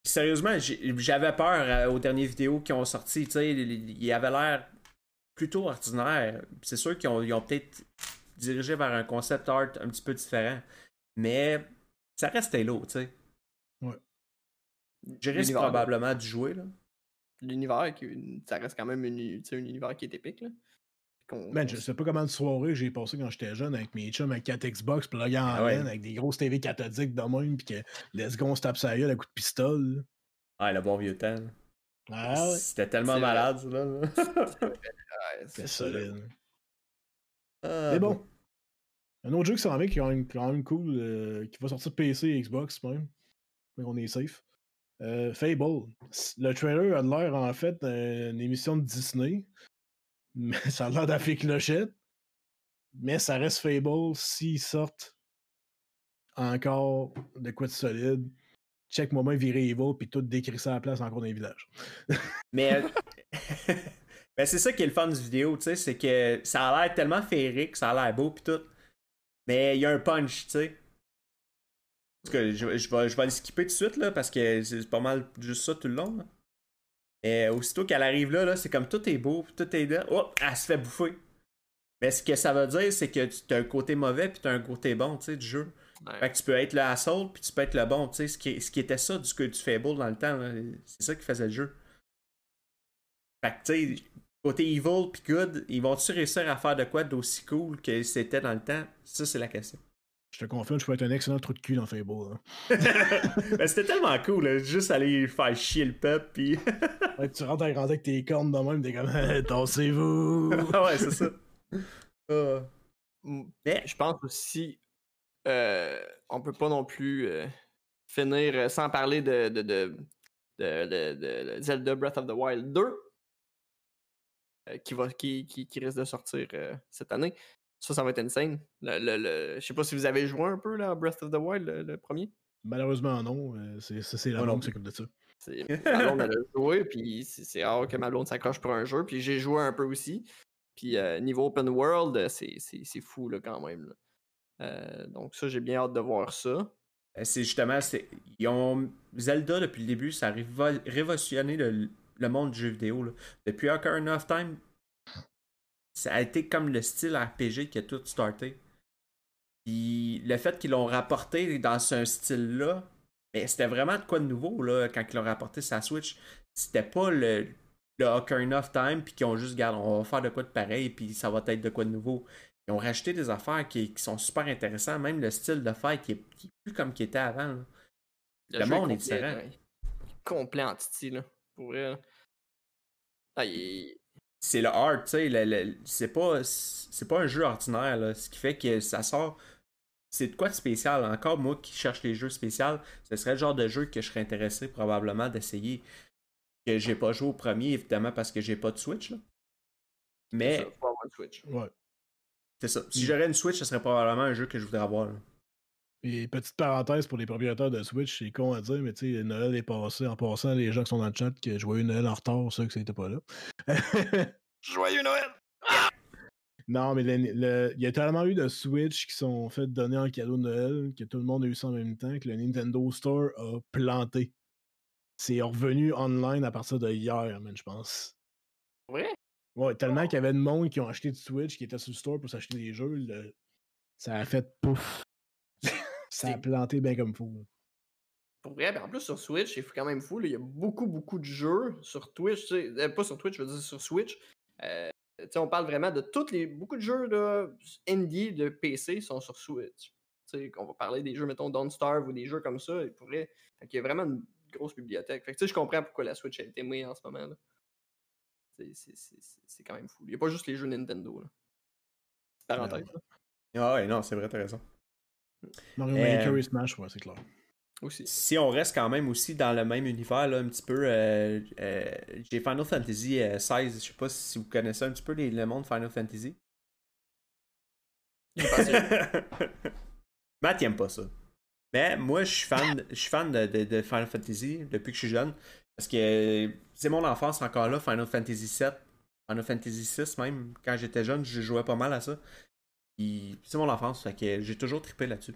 Sérieusement, j'avais peur euh, aux dernières vidéos qui ont sorti, tu sais, il il avait l'air plutôt ordinaire. C'est sûr qu'ils ont, ils ont peut-être dirigé vers un concept art un petit peu différent. Mais ça reste Halo, tu sais. Ouais. Je risque probablement de jouer, là. L'univers, qui- ça reste quand même une, tu sais, un univers qui est épique. Là. Man, je sais pas comment de soirée j'ai passé quand j'étais jeune avec mes chums avec 4 Xbox, plugués en Ah ouais. Avec des grosses TV cathodiques de même, pis que let's go, on se tape sa gueule à coup de pistolet. là. Ah, le bon vieux temps. Ah ouais, C'était tellement malade, ça, là. C'est solide. Ah, Mais bon. Un autre jeu qui s'en vient qui est quand même, quand même cool, euh, qui va sortir PC et Xbox même. Mais on est safe. Euh, Fable. Le trailer a l'air en fait d'une émission de Disney. Mais ça a l'air d'affaire clochette. Mais ça reste Fable s'ils sortent encore de quoi de solide. Check moi virer Evil puis tout décrit ça à la place encore dans les villages. Mais, mais c'est ça qui est le fun du vidéo, tu sais, c'est que ça a l'air tellement féerique, ça a l'air beau pis tout. Mais il y a un punch, tu sais. Parce que je, vais, je vais le skipper tout de suite, là, parce que c'est pas mal juste ça tout le long. Mais aussitôt qu'elle arrive là, là c'est comme tout est beau, tout est là. Oh, elle se fait bouffer. Mais ce que ça veut dire, c'est que tu as un côté mauvais puis tu as un côté bon, tu sais, du jeu. Ouais. Fait que tu peux être le assault puis tu peux être le bon, tu sais, ce qui, ce qui était ça du, du Fable dans le temps, c'est ça qui faisait le jeu. Fait que tu sais, côté evil puis good, ils vont-tu réussir à faire de quoi d'aussi cool que c'était dans le temps? Ça, c'est la question. Je te confirme, je peux être un excellent trou de cul dans Fable. hein. Ben, c'était tellement cool, là, juste aller faire chier le peuple puis. Ouais, tu rentres à avec tes cornes de même, t'es comme Tassez-vous! ah ouais, c'est ça. Mm, Mais, Je pense aussi, euh, on peut pas non plus euh, finir euh, sans parler de, de, de, de- de- de Zelda Breath of the Wild 2, euh, qui, va, qui, qui, qui risque de sortir euh, cette année. Ça, ça va être insane. Le, le, le- Je sais pas si vous avez joué un peu là, à Breath of the Wild, le, le premier? Malheureusement, non. euh, c'est, la blonde qui s'occupe de ça. C'est- Ma blonde, elle a joué, puis c'est c'est rare que ma blonde s'accroche pour un jeu, puis j'ai joué un peu aussi. Puis euh, niveau open world, euh, c'est c'est- c'est fou là, quand même. là. Euh, donc ça, j'ai bien hâte de voir ça. C'est justement, c'est, ils ont, Zelda, depuis le début, ça a révo- révolutionné le, le monde du jeu vidéo. là. Depuis Ocarina of Time, ça a été comme le style RPG qui a tout starté. Puis le fait qu'ils l'ont rapporté dans ce style-là, ben, c'était vraiment de quoi de nouveau là, quand ils l'ont rapporté sur la Switch. C'était pas le, le Ocarina of Time, puis qu'ils ont juste, regarde, on va faire de quoi de pareil, puis ça va être de quoi de nouveau. Ils ont rajouté des affaires qui, qui sont super intéressantes, même le style de fight qui est, qui est plus comme qu'il était avant. là. Le monde est complet, différent. ouais. Complet en titi, là. Pour là. Ah, il- c'est le hard, tu sais, le- le- c'est pas c'est pas un jeu ordinaire là, ce qui fait que ça sort c'est de quoi de spécial? Encore moi qui cherche les jeux spéciaux, ce serait le genre de jeu que je serais intéressé probablement d'essayer que j'ai pas joué au premier évidemment parce que j'ai pas de Switch là. c'est Mais ça, faut avoir une Switch. Ouais. c'est ça, si Mm. j'aurais une Switch, ce serait probablement un jeu que je voudrais avoir. là. Et petite parenthèse pour les propriétaires de Switch, c'est con à dire, mais tu sais, Noël est passé. En passant, les gens qui sont dans le chat, que joyeux Noël en retard, ceux que c'était pas là. Joyeux Noël! non, mais il y a tellement eu de Switch qui sont fait donner en cadeau de Noël que tout le monde a eu ça en même temps que le Nintendo Store a planté. C'est revenu online à partir de hier, man, je pense. Vrai? Ouais, tellement qu'il y avait de monde qui ont acheté du Switch, qui était sur le store pour s'acheter des jeux, le- ça a fait pouf. Ça a C'est- planté bien comme là. Pour vrai, ben en plus sur Switch, c'est quand même fou. là, Il y a beaucoup, beaucoup de jeux sur Twitch. euh, pas sur Twitch, je veux dire sur Switch. Euh, on parle vraiment de toutes les. Beaucoup de jeux là, indie de PC sont sur Switch. Qu'on va parler des jeux, mettons, Don't Starve ou des jeux comme ça. Il pourrait. Fait qu'il y a vraiment une grosse bibliothèque. Fait que je comprends pourquoi la Switch a été mise en ce moment. là. C'est- quand même fou. Il n'y a pas juste les jeux Nintendo. Là. Parenthèse. là, Ah ouais, non, c'est vrai, t'as raison. Mario Euh, Maker et Smash, ouais, c'est clair. Aussi. Si on reste quand même aussi dans le même univers, là, un petit peu, euh, euh, j'ai Final Fantasy euh, 16, je sais pas si vous connaissez un petit peu les- le monde Final Fantasy. Matt, il aime pas ça. Mais moi, je suis fan, je suis fan de, de- de Final Fantasy depuis que je suis jeune. Parce que c'est mon enfance encore là, Final Fantasy 7, Final Fantasy 6 même. Quand j'étais jeune, je jouais pas mal à ça. C'est mon enfance, fait que j'ai toujours trippé là-dessus.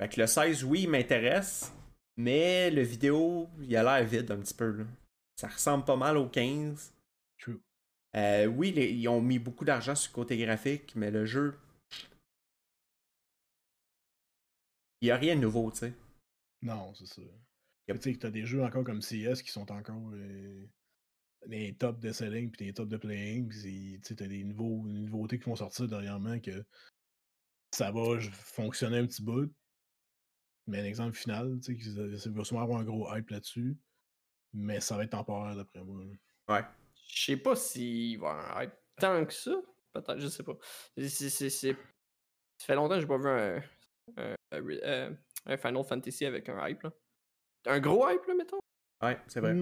Fait que le 16, oui, il m'intéresse. Mais le vidéo, il a l'air vide un petit peu. là. Ça ressemble pas mal au 15. True. Euh, oui, les- ils ont mis beaucoup d'argent sur le côté graphique, mais le jeu. Il n'y a rien de nouveau, tu sais. Non, c'est ça. Yep. Tu sais que t'as des jeux encore comme CS qui sont encore euh, les top de selling puis les top de playing. Puis tu sais, t'as des, nouveaux, des nouveautés qui vont sortir dernièrement que ça va fonctionner un petit bout. Mais un exemple final, tu sais, va sûrement avoir un gros hype là-dessus. Mais ça va être temporaire d'après moi. là. Ouais. Je sais pas s'il va y avoir un hype tant que ça. Peut-être, je sais pas. C'est- c'est- c'est- c'est- Ça fait longtemps que j'ai pas vu un, un, un re- euh, un Final Fantasy avec un hype. Là. Un gros hype, là, mettons. Ouais, c'est vrai.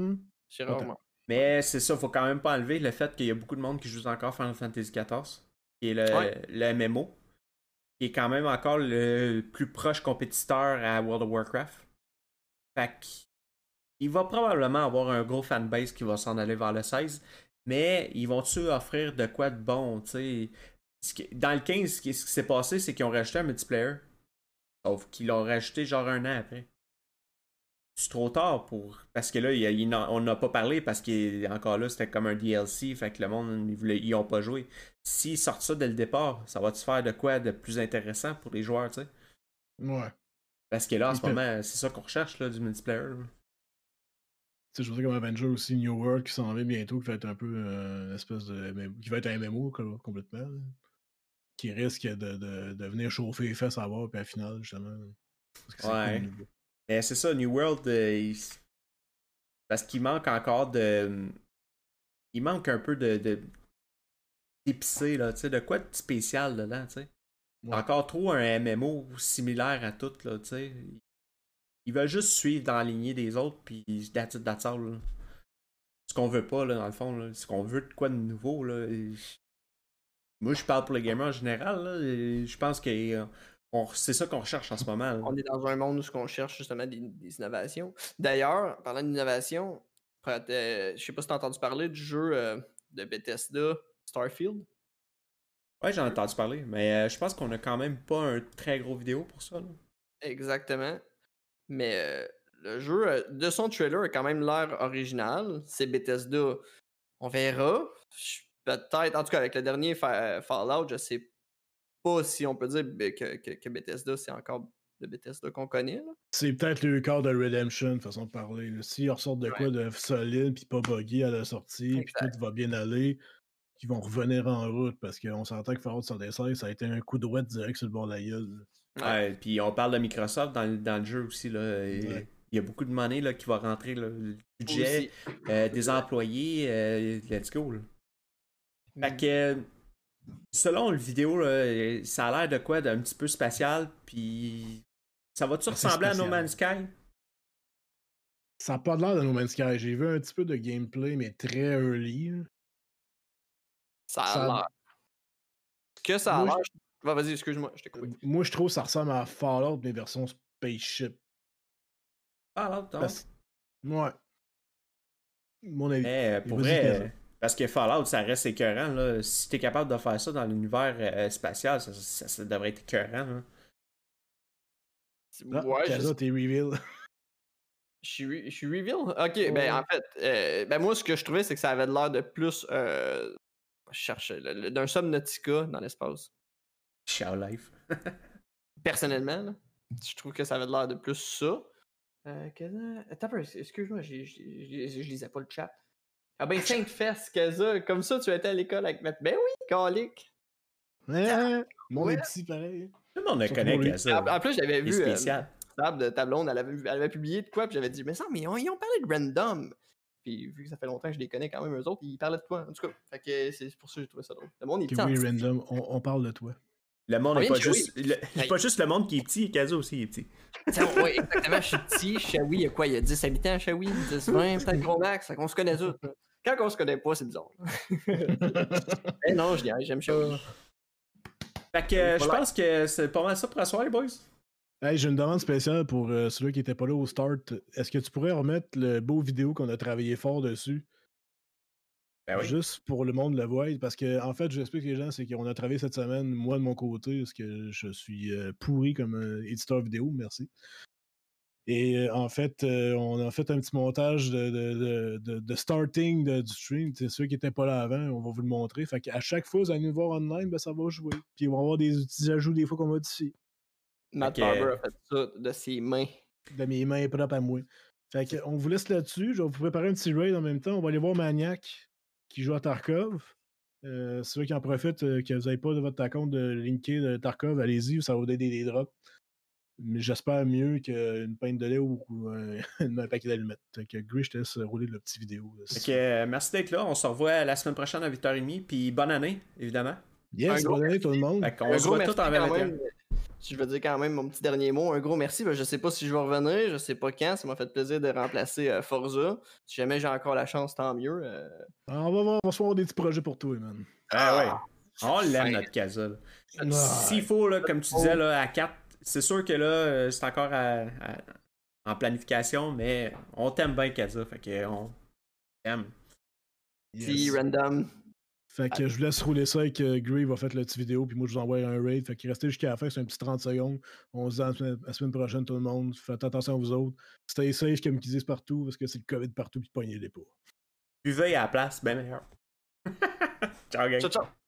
J'ai Pas rarement. Mais c'est ça, faut quand même pas enlever le fait qu'il y a beaucoup de monde qui joue encore Final Fantasy XIV, qui est le, Ouais. le MMO, qui est quand même encore le plus proche compétiteur à World of Warcraft. Fait que, il va probablement avoir un gros fanbase qui va s'en aller vers le 16, mais ils vont-tu offrir de quoi de bon, tu sais? Dans le 15, ce qui, ce qui s'est passé, c'est qu'ils ont rajouté un multiplayer. Sauf qu'ils l'ont rajouté genre un an après. C'est trop tard pour. Parce que là, il il on n'a pas parlé parce qu'encore là, c'était comme un DLC. Fait que le monde, ils, voulaient, ils ont pas joué. S'ils sortent ça dès le départ, ça va-tu faire de quoi de plus intéressant pour les joueurs, tu sais? Ouais. Parce que là, en ce moment, c'est ça qu'on recherche, là, du multiplayer. là. Tu sais, je veux dire comme Avenger aussi, New World qui s'en vient bientôt, qui va être un peu euh, une espèce de qui va être un MMO co- complètement. là. Qui risque de, de, de venir chauffer les fesses à voir, puis à la finale, justement. Parce que c'est Ouais. Mais c'est ça, New World, euh, il- parce qu'il manque encore de. Il manque un peu de. de... d'épicé, là, tu sais, de quoi de spécial dedans, tu sais. Ouais. Encore trop un MMO similaire à tout, là, tu sais. Ils veulent juste suivre dans la lignée des autres, puis that's it, that's all, là. Ce qu'on veut pas, là, dans le fond, là. Ce qu'on veut de quoi de nouveau, là. et Moi, je parle pour les gamers en général, là. Je pense que euh, c'est ça qu'on recherche en ce moment, là. On est dans un monde où on cherche justement des, des innovations. D'ailleurs, parlant d'innovation, euh, je sais pas si tu as entendu parler du jeu euh, de Bethesda Starfield? Ouais, j'en ai entendu parler, mais euh, je pense qu'on a quand même pas un très gros vidéo pour ça. Là. Exactement. Mais euh, le jeu, de son trailer, a quand même l'air original. C'est Bethesda. On verra. Peut-être, en tout cas, avec le dernier Fa- Fallout, je sais pas si on peut dire be- que, que- que Bethesda, c'est encore le Bethesda qu'on connaît. là. C'est peut-être le corps de Redemption, façon de parler. là. S'ils ressortent de quoi de solide, puis pas buggy à la sortie, puis tout va bien aller, ils vont revenir en route, parce qu'on s'entend que Fallout 76, ça a été un coup de droite direct sur le bord de la gueule. Ouais. Puis on parle de Microsoft dans, le- dans le jeu aussi. Là, et Ouais. Il y a beaucoup de monnaie là, qui va rentrer, là, le budget, euh, des employés, euh, let's go. Là. Fait que, euh, selon le vidéo, là, euh, ça a l'air de quoi d'un petit peu spatial, puis ça va-tu ressembler à No. Man's Sky? Ça n'a pas l'air de No Man's Sky. J'ai vu un petit peu de gameplay, mais très early. Ça a Ça- l'air. Que ça a l'air? Va, vas-y, excuse-moi, je t'ai coupé. Moi, je trouve que ça ressemble à Fallout, mais version spaceship. Ah, là, attends. Parce- Ouais. Mon avis. Euh, pour vrai, euh, parce que Fallout, ça reste écœurant. Là. Si t'es capable de faire ça dans l'univers euh, spatial, ça, ça- ça devrait être écœurant. là. C'est- Ah, ouais, je t'es reveal. je suis, je suis reveal. Ok, ben en fait, euh, ben moi ce que je trouvais c'est que ça avait l'air de plus. Euh, je cherchais d'un Subnautica dans l'espace. Show Life. Personnellement, là, je trouve que ça avait l'air de plus ça. Euh, Kaza- Attends un peu, excuse-moi, je lisais pas le chat. Ah ben, Sainte Fesse, Kaza, comme ça tu étais à l'école avec Matt. Ben oui, calique. Hein? Mon Ouais. petit pareil. Tout le monde le connaît ça. En, en plus, j'avais est vu. euh, spécial. table de ta blonde, elle avait, elle avait publié de quoi, puis j'avais dit, mais ça, mais ils ont, ils ont parlé de random. Puis vu que ça fait longtemps que je les connais quand même, eux autres, ils parlaient de toi. En tout cas, fait que c'est pour ça que j'ai trouvé ça drôle. Le monde est petit. oui, petit. random, on, on parle de toi. Le monde n'est Combien pas de juste. le- Hey. pas juste le monde qui est petit, Kazo aussi est petit. Tiens, ouais, exactement, je suis petit. Shawi, il y a quoi Il y a 10 habitants à Shawi 10, 20, peut-être gros max. Fait qu'on se connaît tous. Quand on se connaît pas, c'est bizarre. Mais non, je j'aime Shawi. Fait que euh, je Voilà. pense que c'est pas mal ça pour asseoir, les boys. Hey, j'ai une demande spéciale pour euh, celui qui était pas là au start. Est-ce que tu pourrais remettre le beau vidéo qu'on a travaillé fort dessus? Ben oui. Juste pour le monde le voie. Parce que, en fait, j'explique les gens, c'est qu'on a travaillé cette semaine, moi de mon côté, parce que je suis euh, pourri comme euh, éditeur vidéo, merci. Et euh, en fait, euh, on a fait un petit montage de, de, de, de starting du stream. C'est ceux qui n'étaient pas là avant, on va vous le montrer. Fait qu'à chaque fois, vous allez nous voir online, ben, ça va jouer. Puis on va avoir des petits ajouts des fois qu'on modifie. Matt Barber a fait ça de ses mains. De mes mains propres à moi. Fait qu'on vous laisse là-dessus. Je vais vous préparer un petit raid en même temps. On va aller voir Maniac qui joue à Tarkov. Euh, ceux qui en profitent, euh, que vous n'avez pas de votre compte de linker de Tarkov, allez-y, ça va vous donner des drops. Mais j'espère mieux qu'une pinte de lait ou, un paquet d'allumettes. Fait que Gris, je te laisse rouler le petit vidéo. Ok, euh, merci d'être là. On se revoit la semaine prochaine à 8h30. Puis bonne année, évidemment. Yes, bonne année tout le monde. on se voit tout en même je veux dire quand même mon petit dernier mot. Un gros merci. Ben, je sais pas si je vais revenir, je sais pas quand. Ça m'a fait plaisir de remplacer euh, Forza. Si jamais j'ai encore la chance, tant mieux. Euh. Ah, on va voir, on va se voir des petits projets pour toi, man. Ah ouais. On l'aime notre casa. S'il faut, là, comme tu disais, là, à 4, c'est sûr que là, euh, c'est encore en planification, mais on t'aime bien, Casa. Fait qu'on t'aime. Si, random. Fait que je vous laisse rouler ça avec euh, Grieve va faire la petite vidéo, puis moi je vous envoie un raid. Fait qu'il restait jusqu'à la fin, c'est un petit 30 secondes. On se dit à la semaine, prochaine, tout le monde. Faites attention à vous autres. Stay safe, comme ils disent partout, parce que c'est le COVID partout, puis pognez les pas. Buvez à la place, ben meilleur. ciao, gang. Ciao, ciao.